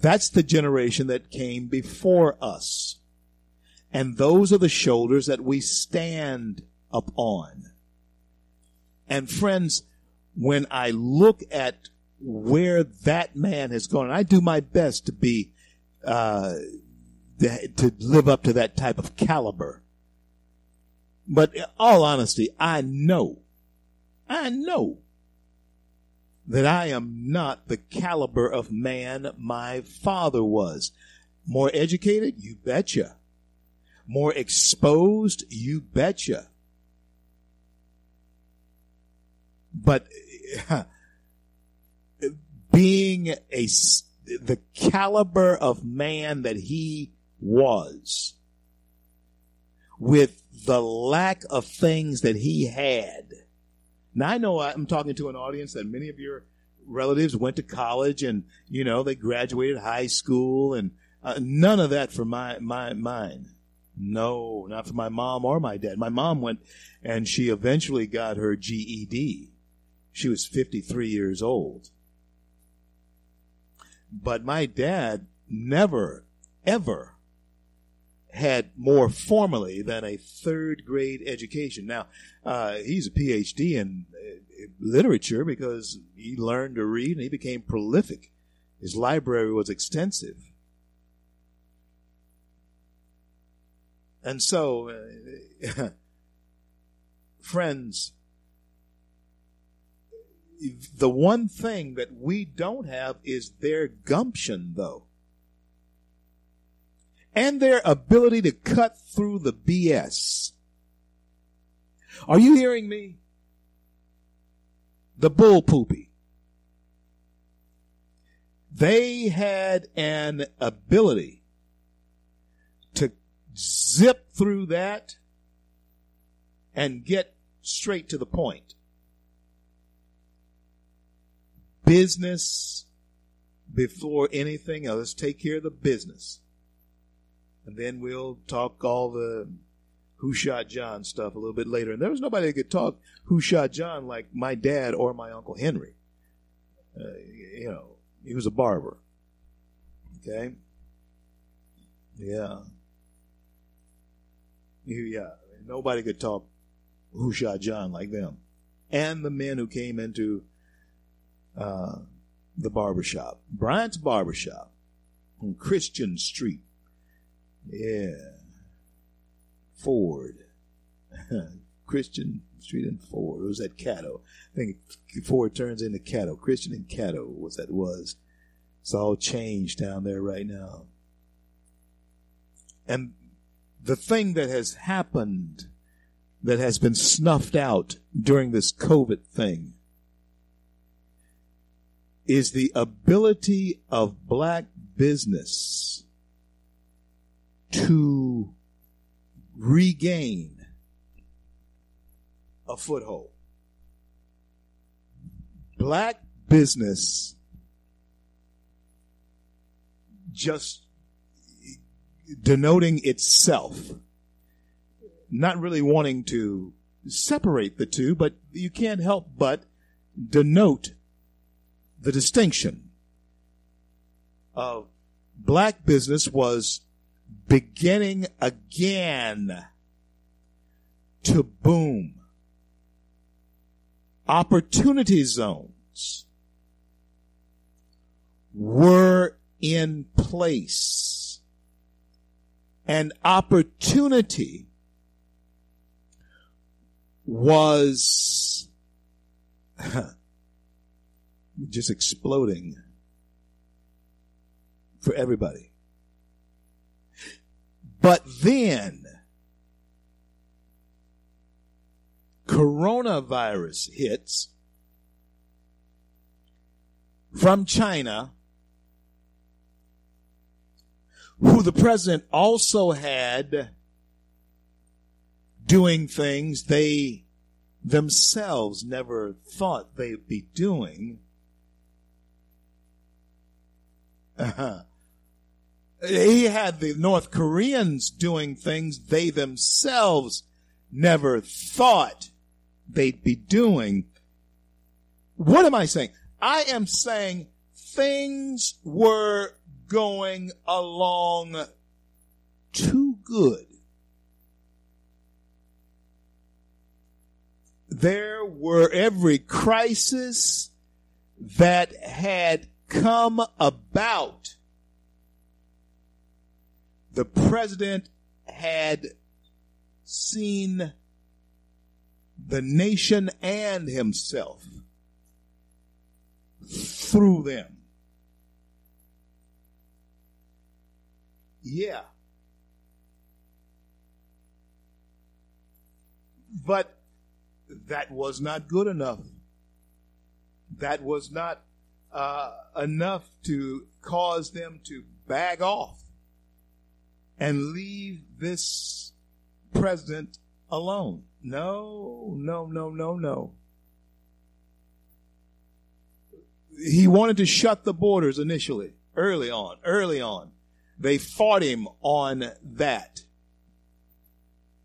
that's the generation that came before us. And those are the shoulders that we stand upon. And friends, when I look at where that man has gone, and I do my best to be, uh, to live up to that type of caliber. But in all honesty, I know, I know that I am not the caliber of man my father was. More educated? You betcha. More exposed? You betcha. but being a the caliber of man that he was. With the lack of things that he had. Now i know i'm talking to an audience that many of your relatives went to college and you know they graduated high school and uh, none of that for my my mine. No not for my mom or my dad. My mom went and she eventually got her ged she was 53 years old. But my dad never, ever had more formally than a third grade education. Now, uh, he's a PhD in literature because he learned to read and he became prolific. His library was extensive. And so, uh, friends, the one thing that we don't have is their gumption, though. And their ability to cut through the BS. Are you hearing me? The bull poopy. They had an ability to zip through that and get straight to the point. Business before anything else. Take care of the business. And then we'll talk all the who shot John stuff a little bit later. And there was nobody that could talk who shot John like my dad or my Uncle Henry. Uh, you know, he was a barber. Okay? Yeah. Yeah. Nobody could talk who shot John like them. And the men who came into uh, the barbershop. Bryant's Barbershop on Christian Street. Yeah. Ford. Christian Street and Ford. It was at Caddo. I think Ford turns into Caddo. Christian and Caddo was that was. It's all changed down there right now. And the thing that has happened that has been snuffed out during this COVID thing is the ability of black business to regain a foothold. Black business just denoting itself, not really wanting to separate the two, but you can't help but denote the distinction of black business was beginning again to boom. Opportunity zones were in place. And opportunity was just exploding for everybody. But then, coronavirus hits from China, who the president also had doing things they themselves never thought they'd be doing. Uh-huh. He had the North Koreans doing things they themselves never thought they'd be doing. What am I saying? I am saying things were going along too good. There were every crisis that had come about. The president had seen the nation and himself through them. Yeah. But that was not good enough. That was not uh, enough to cause them to bag off and leave this president alone. No, no, no, no, no. He wanted to shut the borders initially, early on, early on. They fought him on that,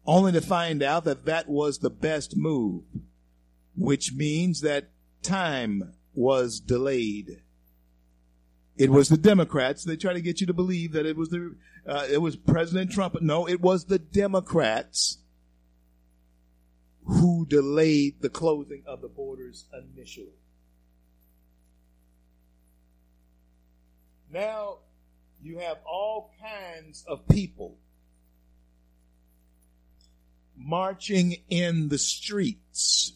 only to find out that that was the best move, which means that time was delayed. It was the Democrats. They try to get you to believe that it was the uh, it was President Trump. No, it was the Democrats who delayed the closing of the borders initially. Now you have all kinds of people marching in the streets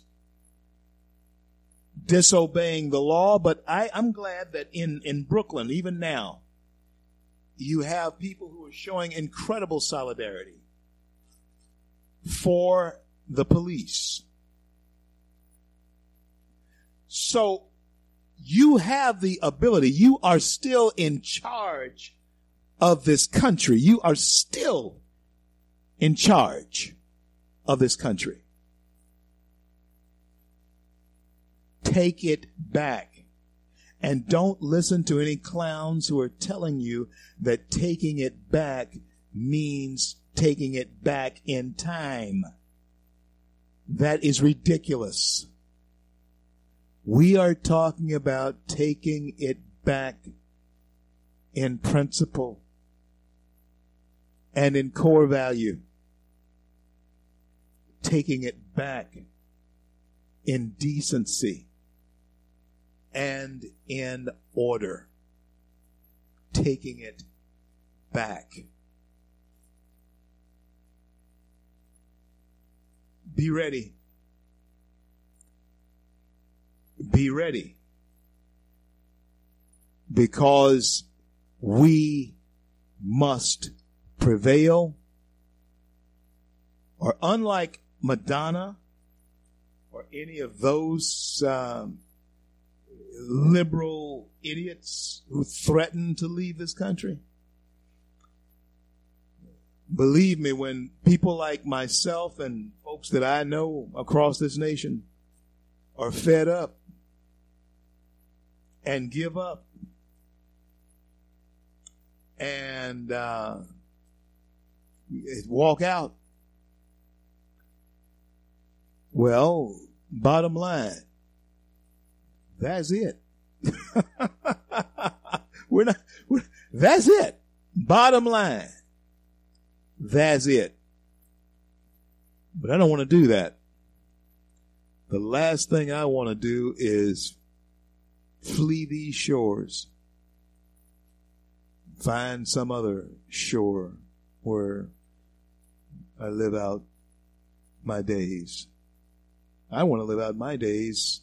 disobeying the law, but I, I'm glad that in, in Brooklyn, even now, you have people who are showing incredible solidarity for the police. So you have the ability, you are still in charge of this country. You are still in charge of this country. Take it back. And don't listen to any clowns who are telling you that taking it back means taking it back in time. That is ridiculous. We are talking about taking it back in principle and in core value. Taking it back in decency and in order. Taking it back. Be ready. Be ready. Because we must prevail. Or unlike Madonna or any of those um, liberal idiots who threaten to leave this country. Believe me, when people like myself and folks that I know across this nation are fed up and give up and uh, walk out, well, bottom line, that's it. we're not. We're, that's it. Bottom line. That's it. But I don't want to do that. The last thing I want to do is flee these shores, find some other shore where I live out my days. I want to live out my days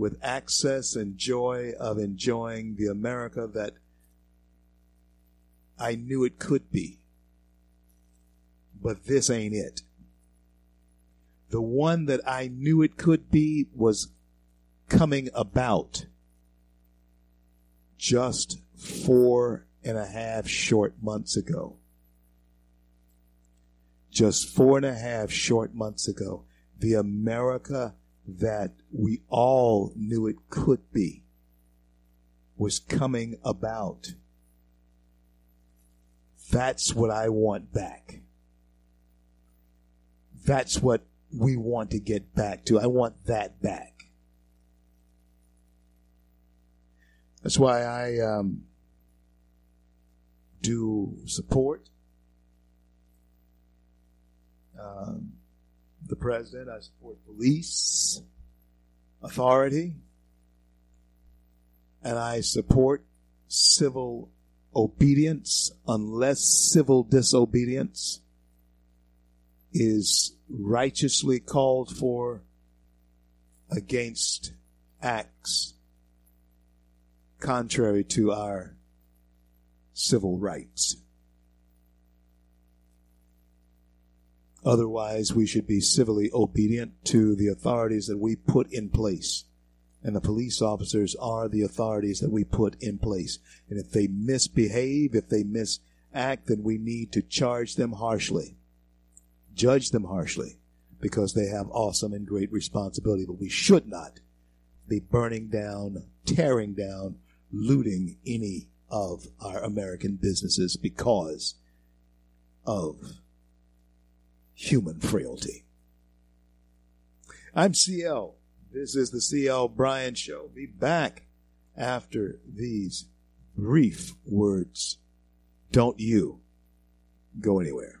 with access and joy of enjoying the America that I knew it could be. But this ain't it. The one that I knew it could be was coming about just four and a half short months ago. Just four and a half short months ago. The America that we all knew it could be was coming about. That's what I want back. That's what we want to get back to. I want that back. That's why I um, do support um, the president. I support police authority, and I support civil obedience unless civil disobedience is righteously called for against acts contrary to our civil rights. Otherwise, we should be civilly obedient to the authorities that we put in place. And the police officers are the authorities that we put in place. And if they misbehave, if they misact, then we need to charge them harshly, judge them harshly, because they have awesome and great responsibility. But we should not be burning down, tearing down, looting any of our American businesses because of human frailty. I'm CL. This is the CL Bryant Show. Be back after these brief words. Don't you go anywhere.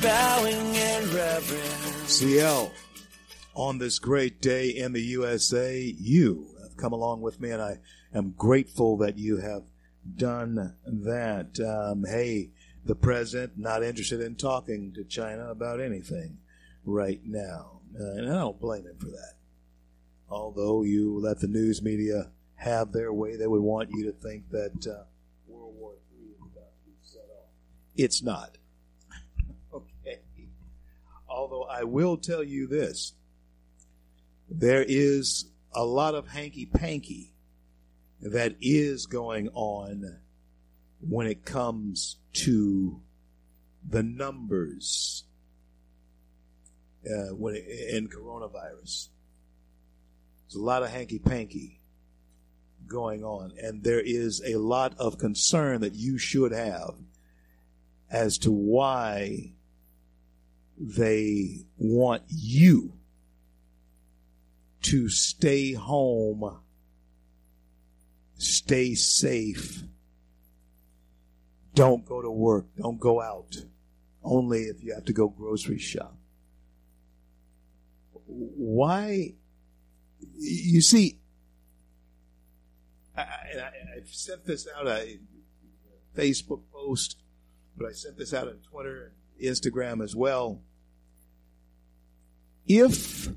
Bowing in reverence. CL, on this great day in the USA, you have come along with me, and I am grateful that you have done that. Um, hey, the president not interested in talking to China about anything right now, uh, and I don't blame him for that. Although you let the news media have their way, they would want you to think that uh, World War III is about to be set off. It's not. Although I will tell you this there is a lot of hanky panky that is going on when it comes to the numbers uh, when it, in coronavirus. There's a lot of hanky panky going on, and there is a lot of concern that you should have as to why they want you to stay home, stay safe, don't go to work, don't go out, only if you have to go grocery shop. Why? You see, I, I've sent this out a Facebook post, but I sent this out on Twitter and Instagram as well. If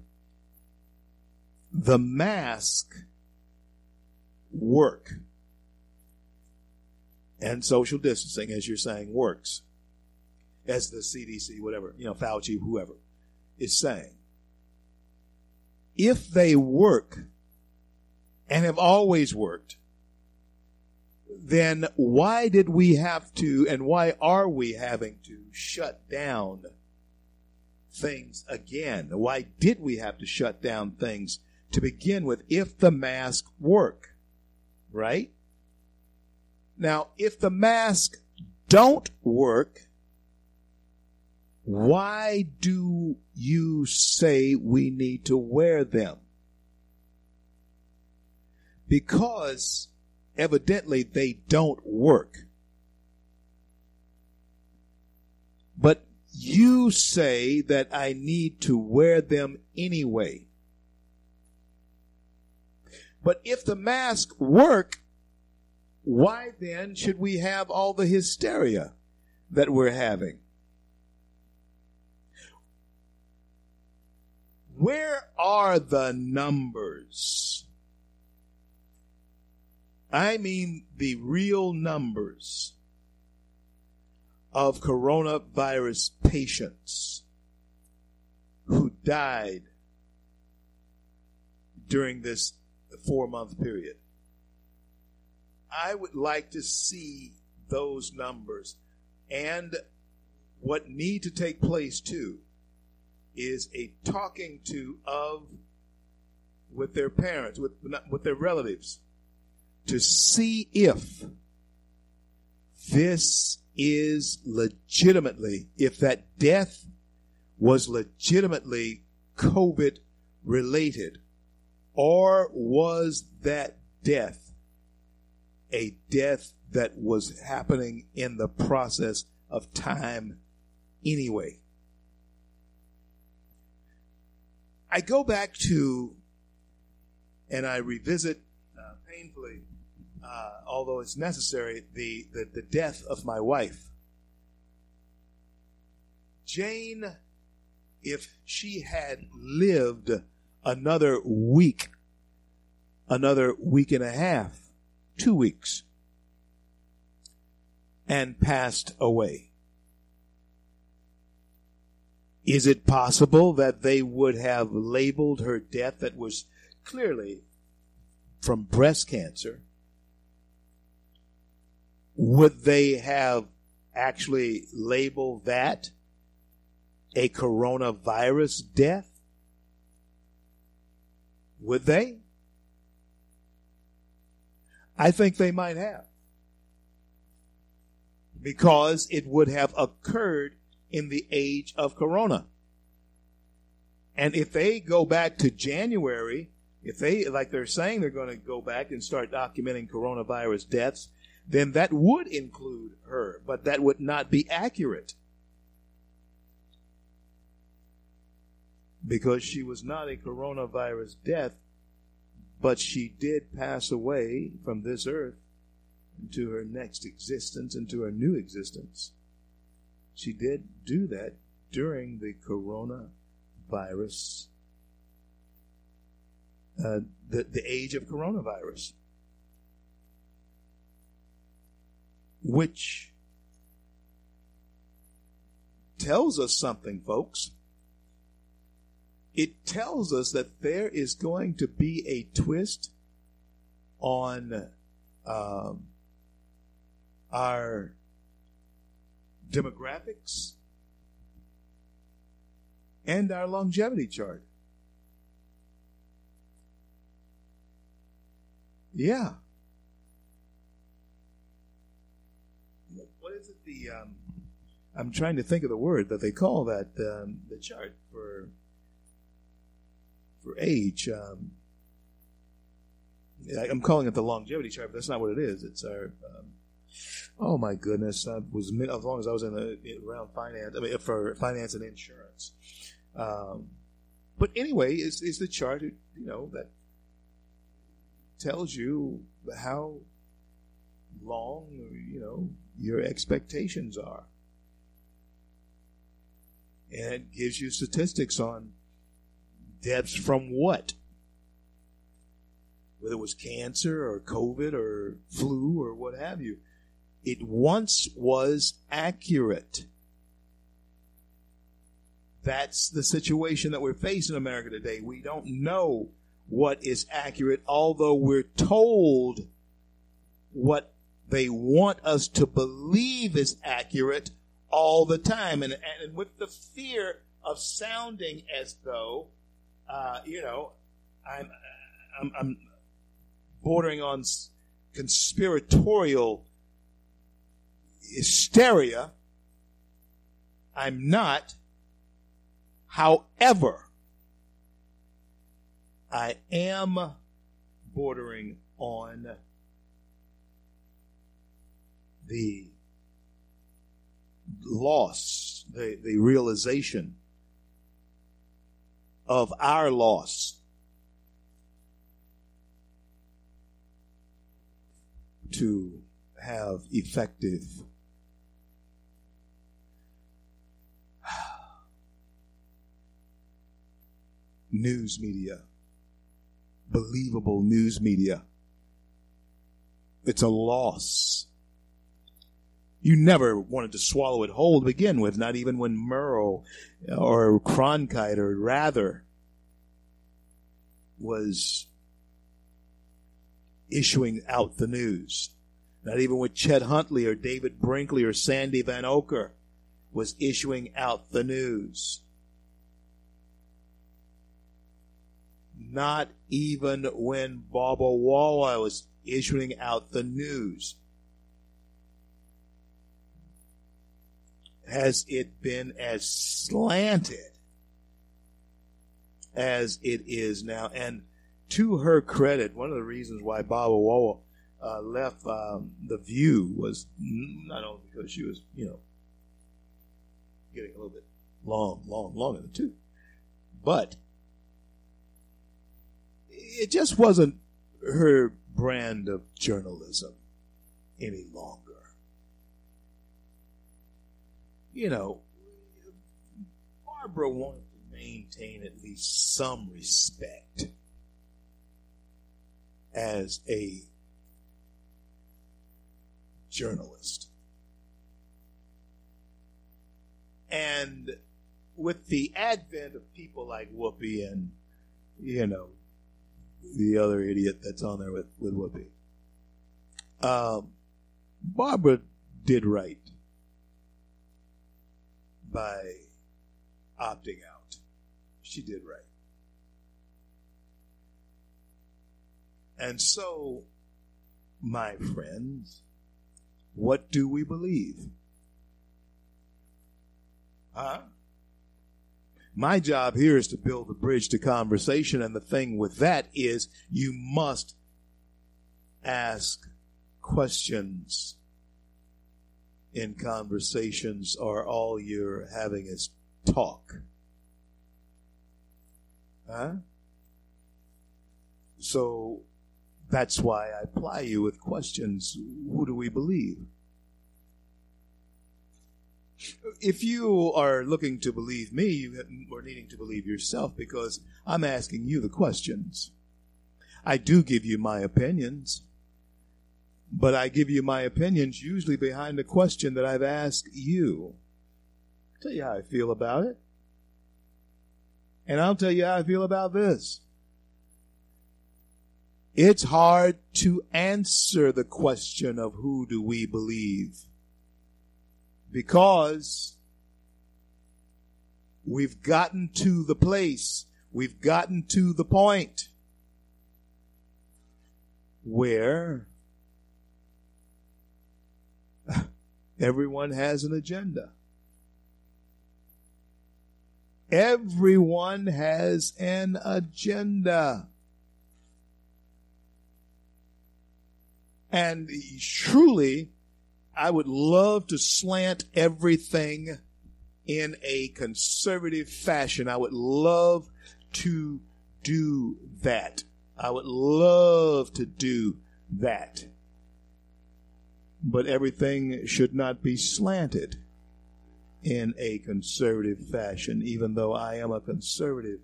the mask work and social distancing, as you're saying, works, as the CDC, whatever, you know, Fauci, whoever, is saying, if they work and have always worked, then why did we have to and why are we having to shut down things again? Why did we have to shut down things to begin with if the mask work? Right? Now, if the mask don't work, why do you say we need to wear them? Because evidently they don't work. But you say that I need to wear them anyway. But if the mask work, why then should we have all the hysteria that we're having? Where are the numbers? I mean the real numbers of coronavirus patients who died during this four month period. I would like to see those numbers and what need to take place too is a talking to of with their parents with with their relatives to see if this is legitimately if that death was legitimately covid related or was that death a death that was happening in the process of time anyway? I go back to and I revisit uh, painfully, uh, although it's necessary, the, the, the death of my wife. Jane, if she had lived another week, another week and a half, two weeks, and passed away. Is it possible that they would have labeled her death that was clearly from breast cancer? Would they have actually labeled that a coronavirus death? Would they? I think they might have. Because it would have occurred in the age of Corona. And if they go back to January, if they, like they're saying they're going to go back and start documenting coronavirus deaths, then that would include her, but that would not be accurate. Because she was not a coronavirus death, but she did pass away from this earth into her next existence, into her new existence. She did do that during the coronavirus, uh, the, the age of coronavirus, which tells us something, folks. It tells us that there is going to be a twist on um, our demographics and our longevity chart. Yeah. What is it? The um, I'm trying to think of the word that they call that um, the chart for for age. Um, I'm calling it the longevity chart, but that's not what it is. It's our um, Oh my goodness! I was as long as I was in the around finance. I mean, for finance and insurance. Um, but anyway, is is the chart you know that tells you how long you know your expectations are, and it gives you statistics on deaths from what whether it was cancer or COVID or flu or what have you it once was accurate. That's the situation that we're facing in America today. We don't know what is accurate, although we're told what they want us to believe is accurate all the time. And, and with the fear of sounding as though, uh, you know, I'm, I'm, I'm bordering on conspiratorial hysteria. I'm not. However, I am bordering on the loss, the, the realization of our loss to have effective news media, believable news media. It's a loss. You never wanted to swallow it whole to begin with, not even when Murrow or Cronkite or Rather was issuing out the news. Not even when Chet Huntley or David Brinkley or Sandy Vanocur was issuing out the news. Not even when Baba Wawa was issuing out the news. Has it been as slanted as it is now? And to her credit, one of the reasons why Baba Wawa uh, left um, the View was not only because she was, you know, getting a little bit long, long, long in the tooth, but it just wasn't her brand of journalism any longer. you know, Barbara wanted to maintain at least some respect as a journalist. And with the advent of people like Whoopi and, you know, the other idiot that's on there with, with Whoopi, um, Barbara did right by opting out. She did right. And so, my friends, what do we believe? Huh? My job here is to build the bridge to conversation, and the thing with that is you must ask questions in conversations, or all you're having is talk. Huh? So that's why I ply you with questions. Who do we believe? If you are looking to believe me, you are needing to believe yourself because I'm asking you the questions. I do give you my opinions, but I give you my opinions usually behind a question that I've asked you. I'll tell you how I feel about it. And I'll tell you how I feel about this. It's hard to answer the question of who do we believe because we've gotten to the place, we've gotten to the point where everyone has an agenda. Everyone has an agenda. And truly, I would love to slant everything in a conservative fashion. I would love to do that. I would love to do that. But everything should not be slanted in a conservative fashion, even though I am a conservative.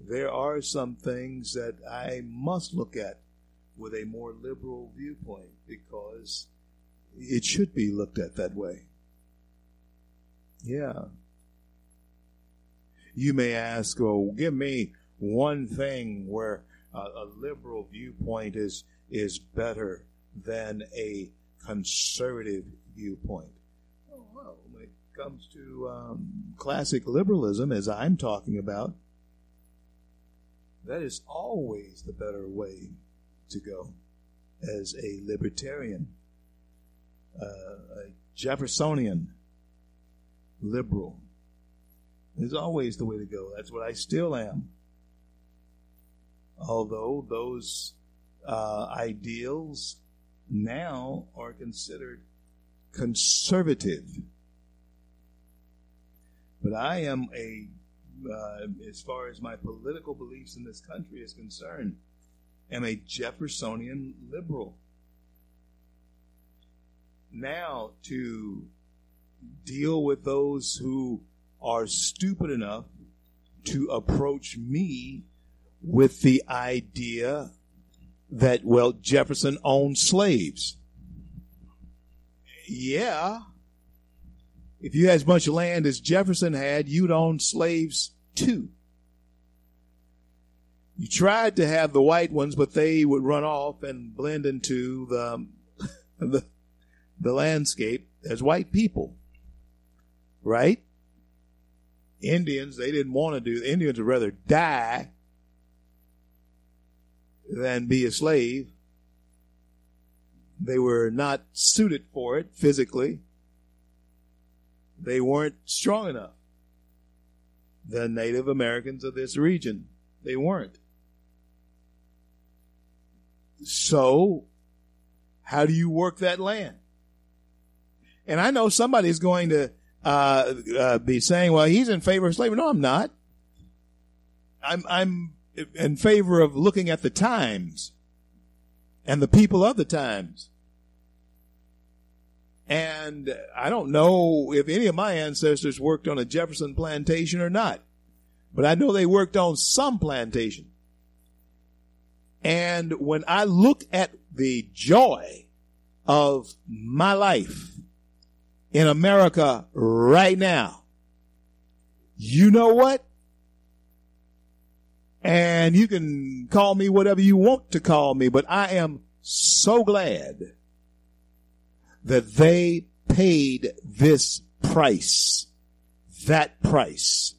There are some things that I must look at with a more liberal viewpoint because it should be looked at that way. Yeah. You may ask, oh, give me one thing where a, a liberal viewpoint is, is better than a conservative viewpoint. Oh, well, when it comes to um, classic liberalism, as I'm talking about, that is always the better way to go as a libertarian, uh, a Jeffersonian liberal. Is always the way to go. That's what I still am. Although those uh, ideals now are considered conservative. But I am a, uh, as far as my political beliefs in this country is concerned, am a Jeffersonian liberal. Now, to deal with those who are stupid enough to approach me with the idea that, well, Jefferson owned slaves. Yeah. If you had as much land as Jefferson had, you'd own slaves too. You tried to have the white ones, but they would run off and blend into the, the, the landscape as white people. Right? Indians, they didn't want to do, Indians would rather die than be a slave. They were not suited for it physically. They weren't strong enough. The Native Americans of this region, they weren't. So, how do you work that land? And I know somebody's going to uh, uh, be saying, "Well, he's in favor of slavery." No, I'm not. I'm I'm in favor of looking at the times and the people of the times. And I don't know if any of my ancestors worked on a Jefferson plantation or not, but I know they worked on some plantation. And when I look at the joy of my life in America right now, You know what? And you can call me whatever you want to call me, but I am so glad that they paid this price, that price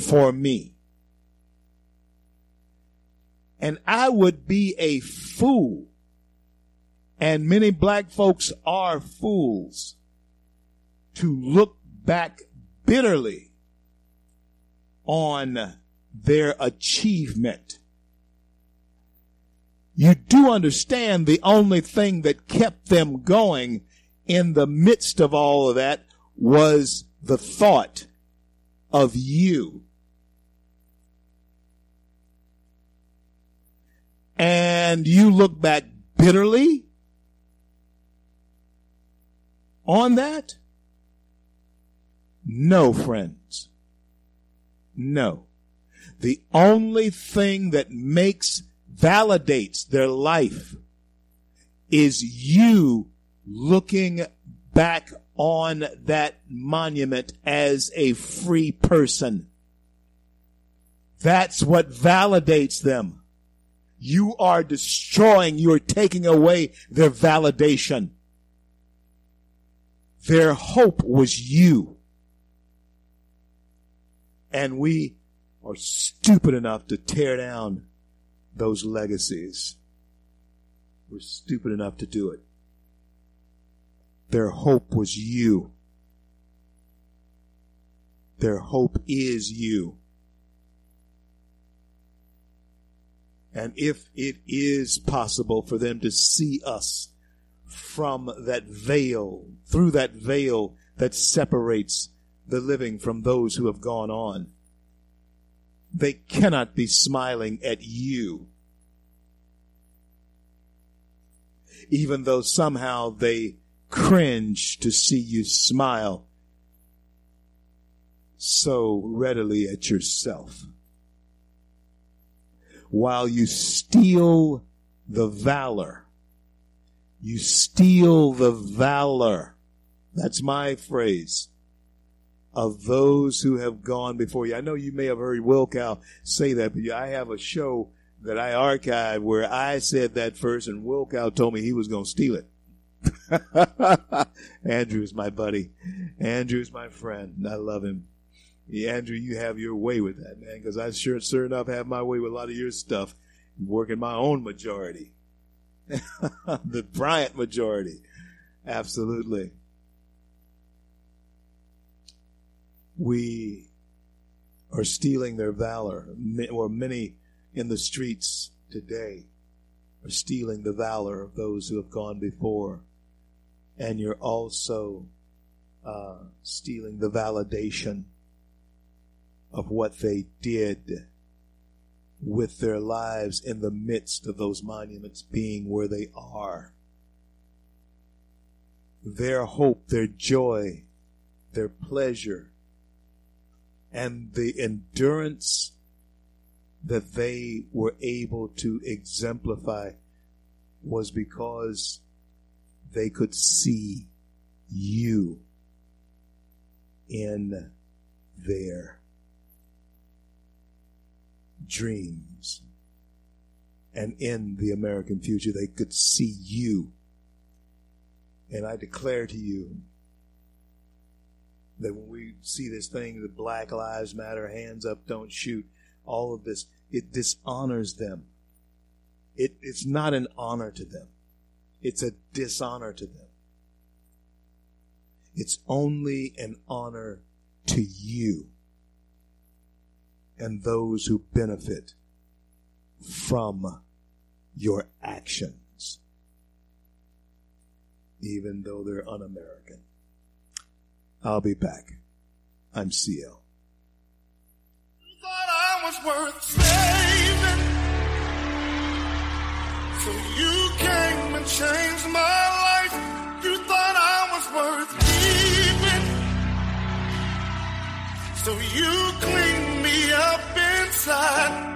for me. And I would be a fool, and many black folks are fools, to look back bitterly on their achievement. You do understand the only thing that kept them going in the midst of all of that was the thought of you. And you look back bitterly on that? No, friends. No. The only thing that makes, validates their life is you looking back on that monument as a free person. That's what validates them. You are destroying, you are taking away their validation. Their hope was you. And we are stupid enough to tear down those legacies. We're stupid enough to do it. Their hope was you. Their hope is you. And if it is possible for them to see us from that veil, through that veil that separates the living from those who have gone on, they cannot be smiling at you. Even though somehow they cringe to see you smile so readily at yourself. While you steal the valor, you steal the valor. That's my phrase of those who have gone before you. I know you may have heard Wilkow say that, but I have a show that I archived where I said that first and Wilkow told me he was going to steal it. Andrew's my buddy. Andrew's my friend. I love him. Yeah, Andrew, you have your way with that, man, because I sure, sure enough have my way with a lot of your stuff, working my own majority. the Bryant majority. Absolutely. We are stealing their valor, or many in the streets today are stealing the valor of those who have gone before and you're also uh, stealing the validation of what they did with their lives in the midst of those monuments being where they are. Their hope, their joy, their pleasure, and the endurance that they were able to exemplify was because they could see you in their dreams. And in the American future, they could see you. And I declare to you that when we see this thing, the Black Lives Matter, hands up, don't shoot, all of this, it dishonors them. It, it's not an honor to them. It's a dishonor to them. It's only an honor to you and those who benefit from your actions, even though they're un American. I'll be back. I'm CL. Thought I was worth saving. So you came and changed my life. You thought I was worth keeping. So you cleaned me up inside.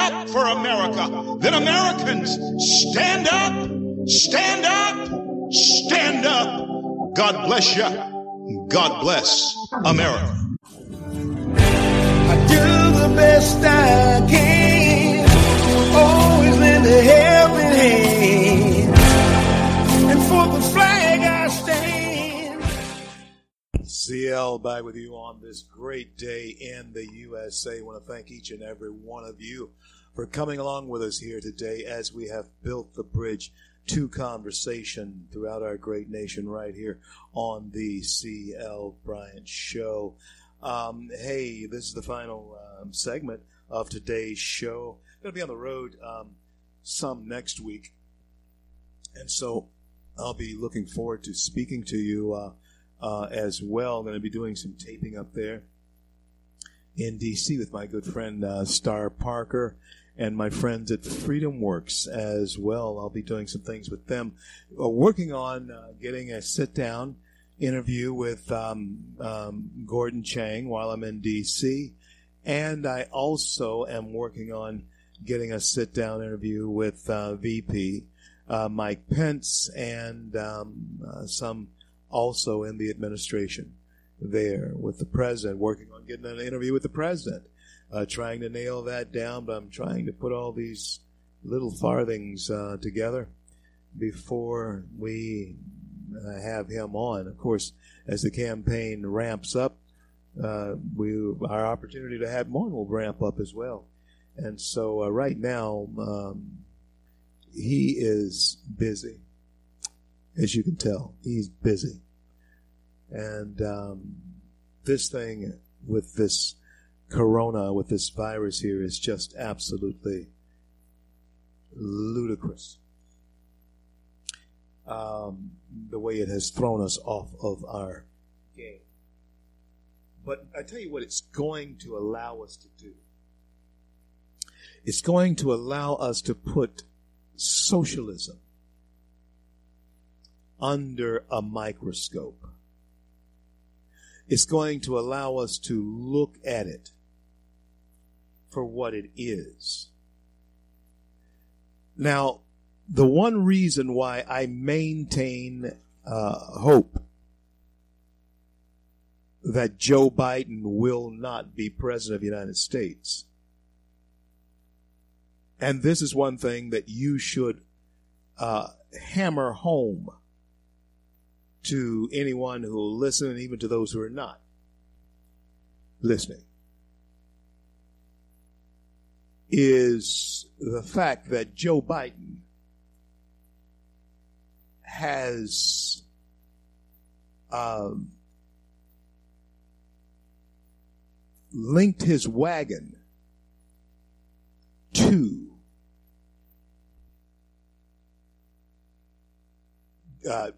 Up for America. Then Americans, stand up, stand up, stand up. God bless you. God bless America. I do the best I can. Always lend a helping hand. And for the flag CL back with you on this great day in the USA. I want to thank each and every one of you for coming along with us here today as we have built the bridge to conversation throughout our great nation right here on the CL Bryant Show. Um, hey, this is the final um, segment of today's show. Going to be on the road um, some next week, and so I'll be looking forward to speaking to you uh, uh, as well. Going to be doing some taping up there in DC with my good friend uh, Star Parker and my friends at Freedom Works as well. I'll be doing some things with them, uh, working on uh, getting a sit down interview with um, um, Gordon Chang while I'm in DC, and I also am working on getting a sit down interview with uh, VP uh, Mike Pence and um, some also in the administration there with the president, working on getting an interview with the president, uh, trying to nail that down. But I'm trying to put all these little farthings uh, together before we uh, have him on. Of course, as the campaign ramps up, uh, we our opportunity to have him on will ramp up as well. And so, uh, right now, um, he is busy, as you can tell. He's busy, and um, this thing with this corona, with this virus here, is just absolutely ludicrous um, the way it has thrown us off of our game. But I tell you what, it's going to allow us to do. It's going to allow us to put socialism under a microscope. It's going to allow us to look at it for what it is. Now, the one reason why I maintain uh, hope that Joe Biden will not be president of the United States, and this is one thing that you should uh, hammer home to anyone who will listen, even to those who are not listening, is the fact that Joe Biden has um, linked his wagon to uh,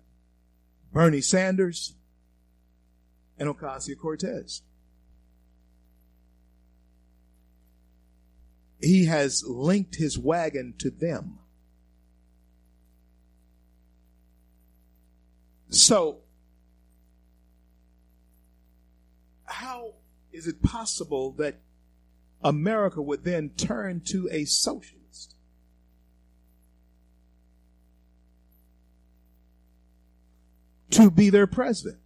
Bernie Sanders and Ocasio Cortez. He has linked his wagon to them. So, how is it possible that America would then turn to a socialist? To be their president.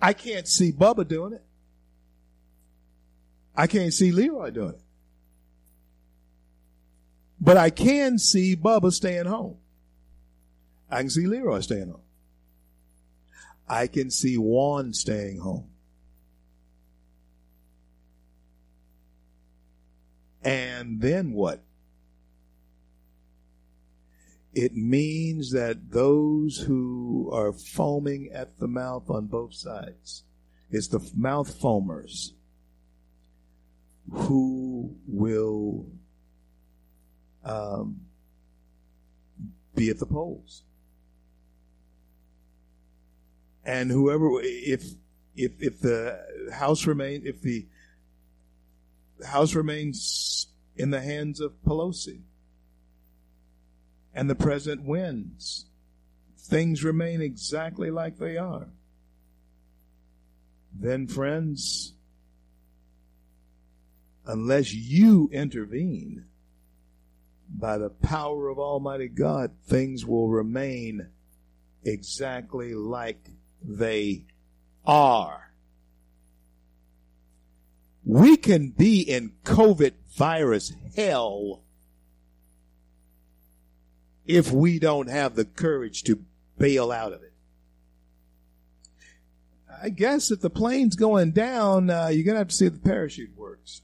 I can't see Bubba doing it. I can't see Leroy doing it. But I can see Bubba staying home. I can see Leroy staying home. I can see Juan staying home. And then what? It means that those who are foaming at the mouth on both sides, it's the mouth foamers who will um, be at the polls. And whoever, if if if the House remain, if the House remains in the hands of Pelosi, and the president wins, things remain exactly like they are. Then, friends, unless you intervene by the power of Almighty God, things will remain exactly like they are. We can be in COVID virus hell if we don't have the courage to bail out of it. I guess if the plane's going down, uh, you're going to have to see if the parachute works.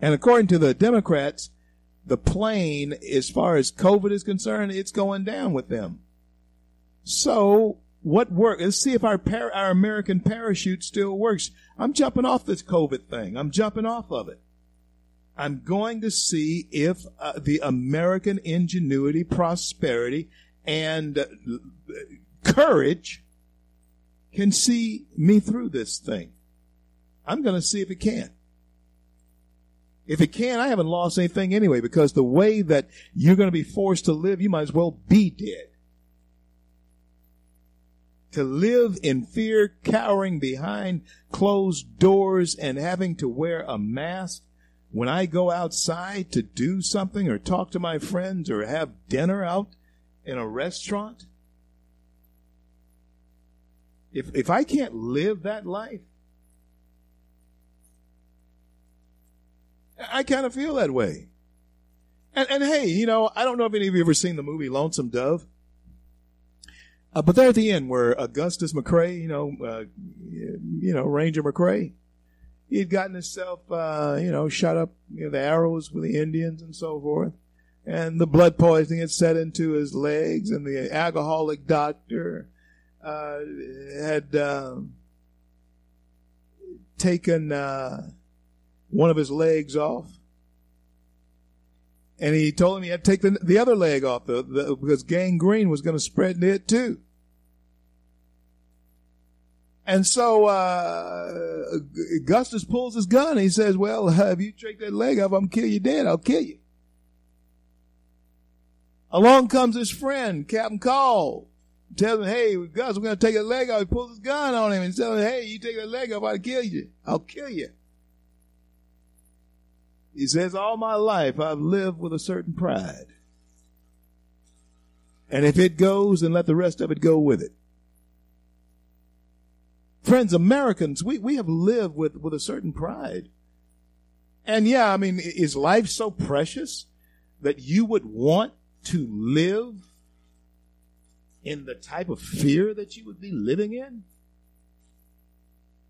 And according to the Democrats, the plane, as far as COVID is concerned, it's going down with them. So what work? Let's see if our par- our American parachute still works. I'm jumping off this COVID thing. I'm jumping off of it. I'm going to see if uh, the American ingenuity, prosperity, and uh, courage can see me through this thing. I'm going to see if it can. If it can, I haven't lost anything anyway, because the way that you're going to be forced to live, you might as well be dead. To live in fear, cowering behind closed doors, and having to wear a mask when I go outside to do something or talk to my friends or have dinner out in a restaurant. If, if I can't live that life, I kind of feel that way. And, and hey, you know, I don't know if any of you ever seen the movie Lonesome Dove. Uh, but there at the end where Augustus McCrae, you know, uh, you know, Ranger McCrae, he had gotten himself, uh, you know, shot up you know, the arrows with the Indians and so forth. And the blood poisoning had set into his legs, and the alcoholic doctor uh, had um, taken uh, one of his legs off. And he told him he had to take the, the other leg off the, the, because gangrene was going to spread it too. And so uh, Augustus pulls his gun. He says, "Well, if you take that leg off, I'm kill you dead. I'll kill you." Along comes his friend, Captain Call, tells him, "Hey, Gus, we're going to take a leg off." He pulls his gun on him and tells him, "Hey, you take that leg off, I'll kill you. I'll kill you." He says, "All my life, I've lived with a certain pride, and if it goes, then let the rest of it go with it." Friends, Americans, we, we have lived with, with a certain pride. And yeah, I mean, is life so precious that you would want to live in the type of fear that you would be living in?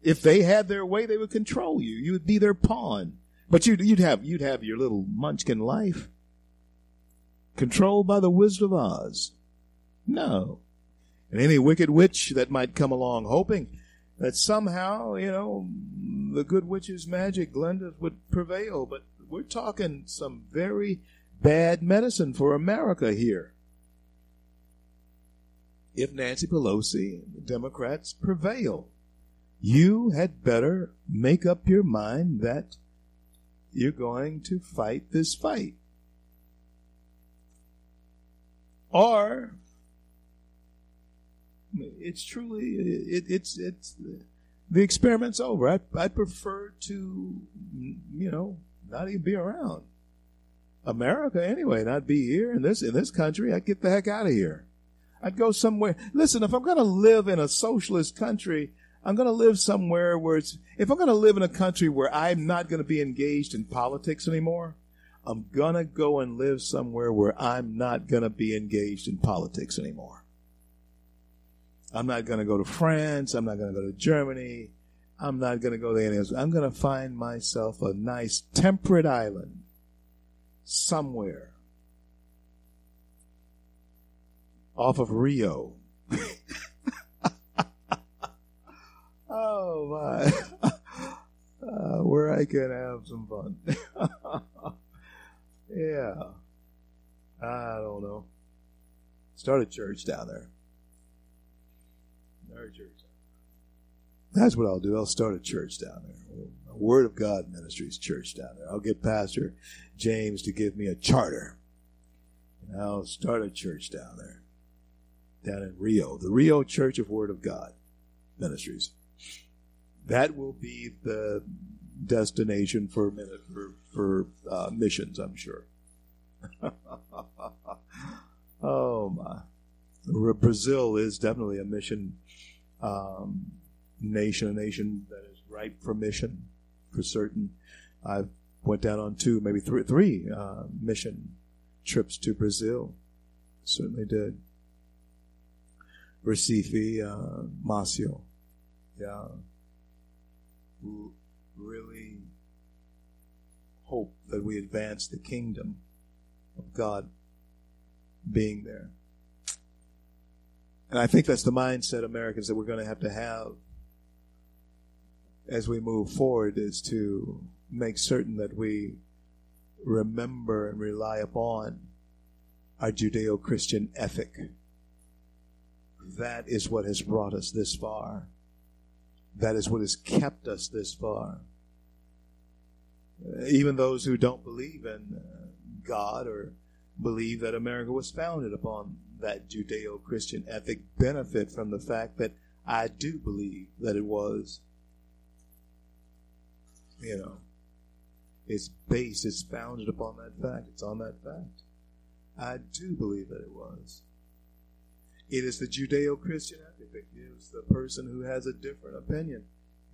If they had their way, they would control you. You would be their pawn. But you'd, you'd have, you'd have your little munchkin life controlled by the Wizard of Oz. No. And any wicked witch that might come along hoping that somehow, you know, the good witch's magic, Glenda, would prevail. But we're talking some very bad medicine for America here. If Nancy Pelosi and the Democrats prevail, you had better make up your mind that you're going to fight this fight. Or it's truly it, it's it's the experiment's over. I I prefer to you know not even be around America anyway, not be here in this in this country. I'd get the heck out of here. I'd go somewhere. Listen, if I'm going to live in a socialist country, I'm going to live somewhere where it's. If I'm going to live in a country where I'm not going to be engaged in politics anymore, I'm going to go and live somewhere where I'm not going to be engaged in politics anymore. I'm not going to go to France. I'm not going to go to Germany. I'm not going to go to any else. I'm going to find myself a nice temperate island somewhere off of Rio. oh my. Uh, where I can have some fun. yeah. I don't know. Start a church down there. A church. That's what I'll do. I'll start a church down there. A Word of God Ministries church down there. I'll get Pastor James to give me a charter. And I'll start a church down there. Down in Rio. The Rio Church of Word of God Ministries. That will be the destination for for, for uh, missions, I'm sure. oh my! Brazil is definitely a mission um, nation, a nation that is ripe for mission, for certain. I went down on two, maybe three, three uh, mission trips to Brazil. Certainly did. Recife, uh, Maceió, yeah. Really hope that we advance the kingdom of God being there. And I think that's the mindset Americans that we're going to have to have as we move forward is to make certain that we remember and rely upon our Judeo Christian ethic. That is what has brought us this far. That is what has kept us this far. Even those who don't believe in God or believe that America was founded upon that Judeo Christian ethic benefit from the fact that I do believe that it was. You know, it's based, it's founded upon that fact. It's on that fact. I do believe that it was. It is the Judeo Christian ethic that gives the person who has a different opinion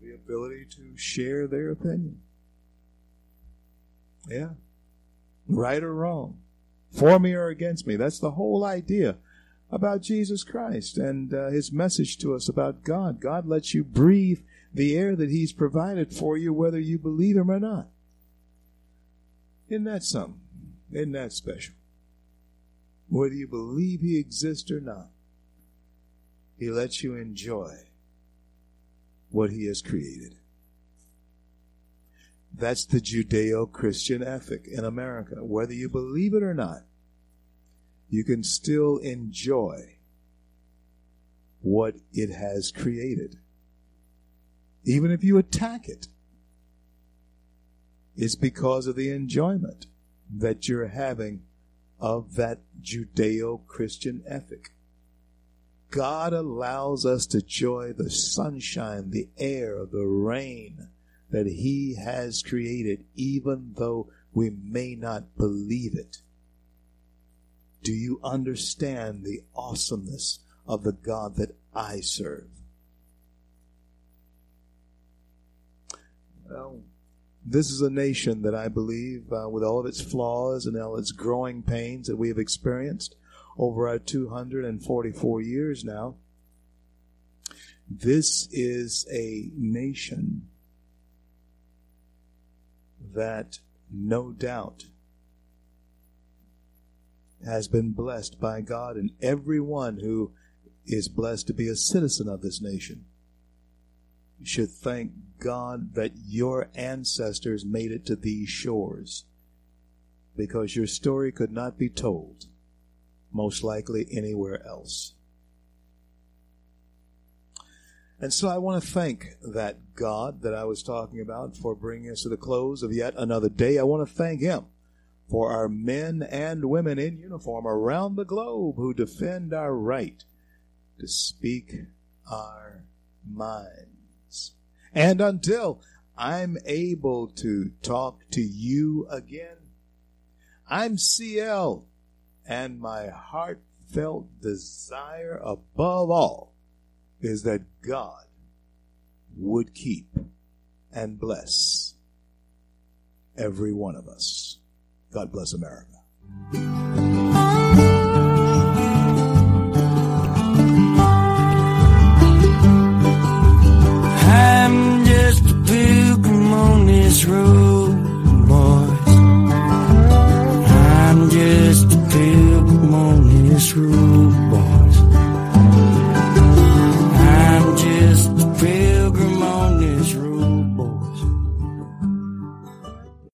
the ability to share their opinion. Yeah. Right or wrong. For me or against me. That's the whole idea about Jesus Christ and uh, his message to us about God. God lets you breathe the air that he's provided for you, whether you believe him or not. Isn't that something? Isn't that special? Whether you believe he exists or not, he lets you enjoy what he has created. That's the Judeo Christian ethic in America. Whether you believe it or not, you can still enjoy what it has created. Even if you attack it, it's because of the enjoyment that you're having of that Judeo Christian ethic. God allows us to enjoy the sunshine, the air, the rain that He has created, even though we may not believe it. Do you understand the awesomeness of the God that I serve? Well, this is a nation that I believe, uh, with all of its flaws and all its growing pains that we have experienced over our 244 years now, this is a nation that no doubt has been blessed by God, and everyone who is blessed to be a citizen of this nation should thank God that your ancestors made it to these shores because your story could not be told, most likely anywhere else. And so I want to thank that God that I was talking about for bringing us to the close of yet another day. I want to thank Him for our men and women in uniform around the globe who defend our right to speak our minds. And until I'm able to talk to you again, I'm CL, and my heartfelt desire above all is that God would keep and bless every one of us. God bless America.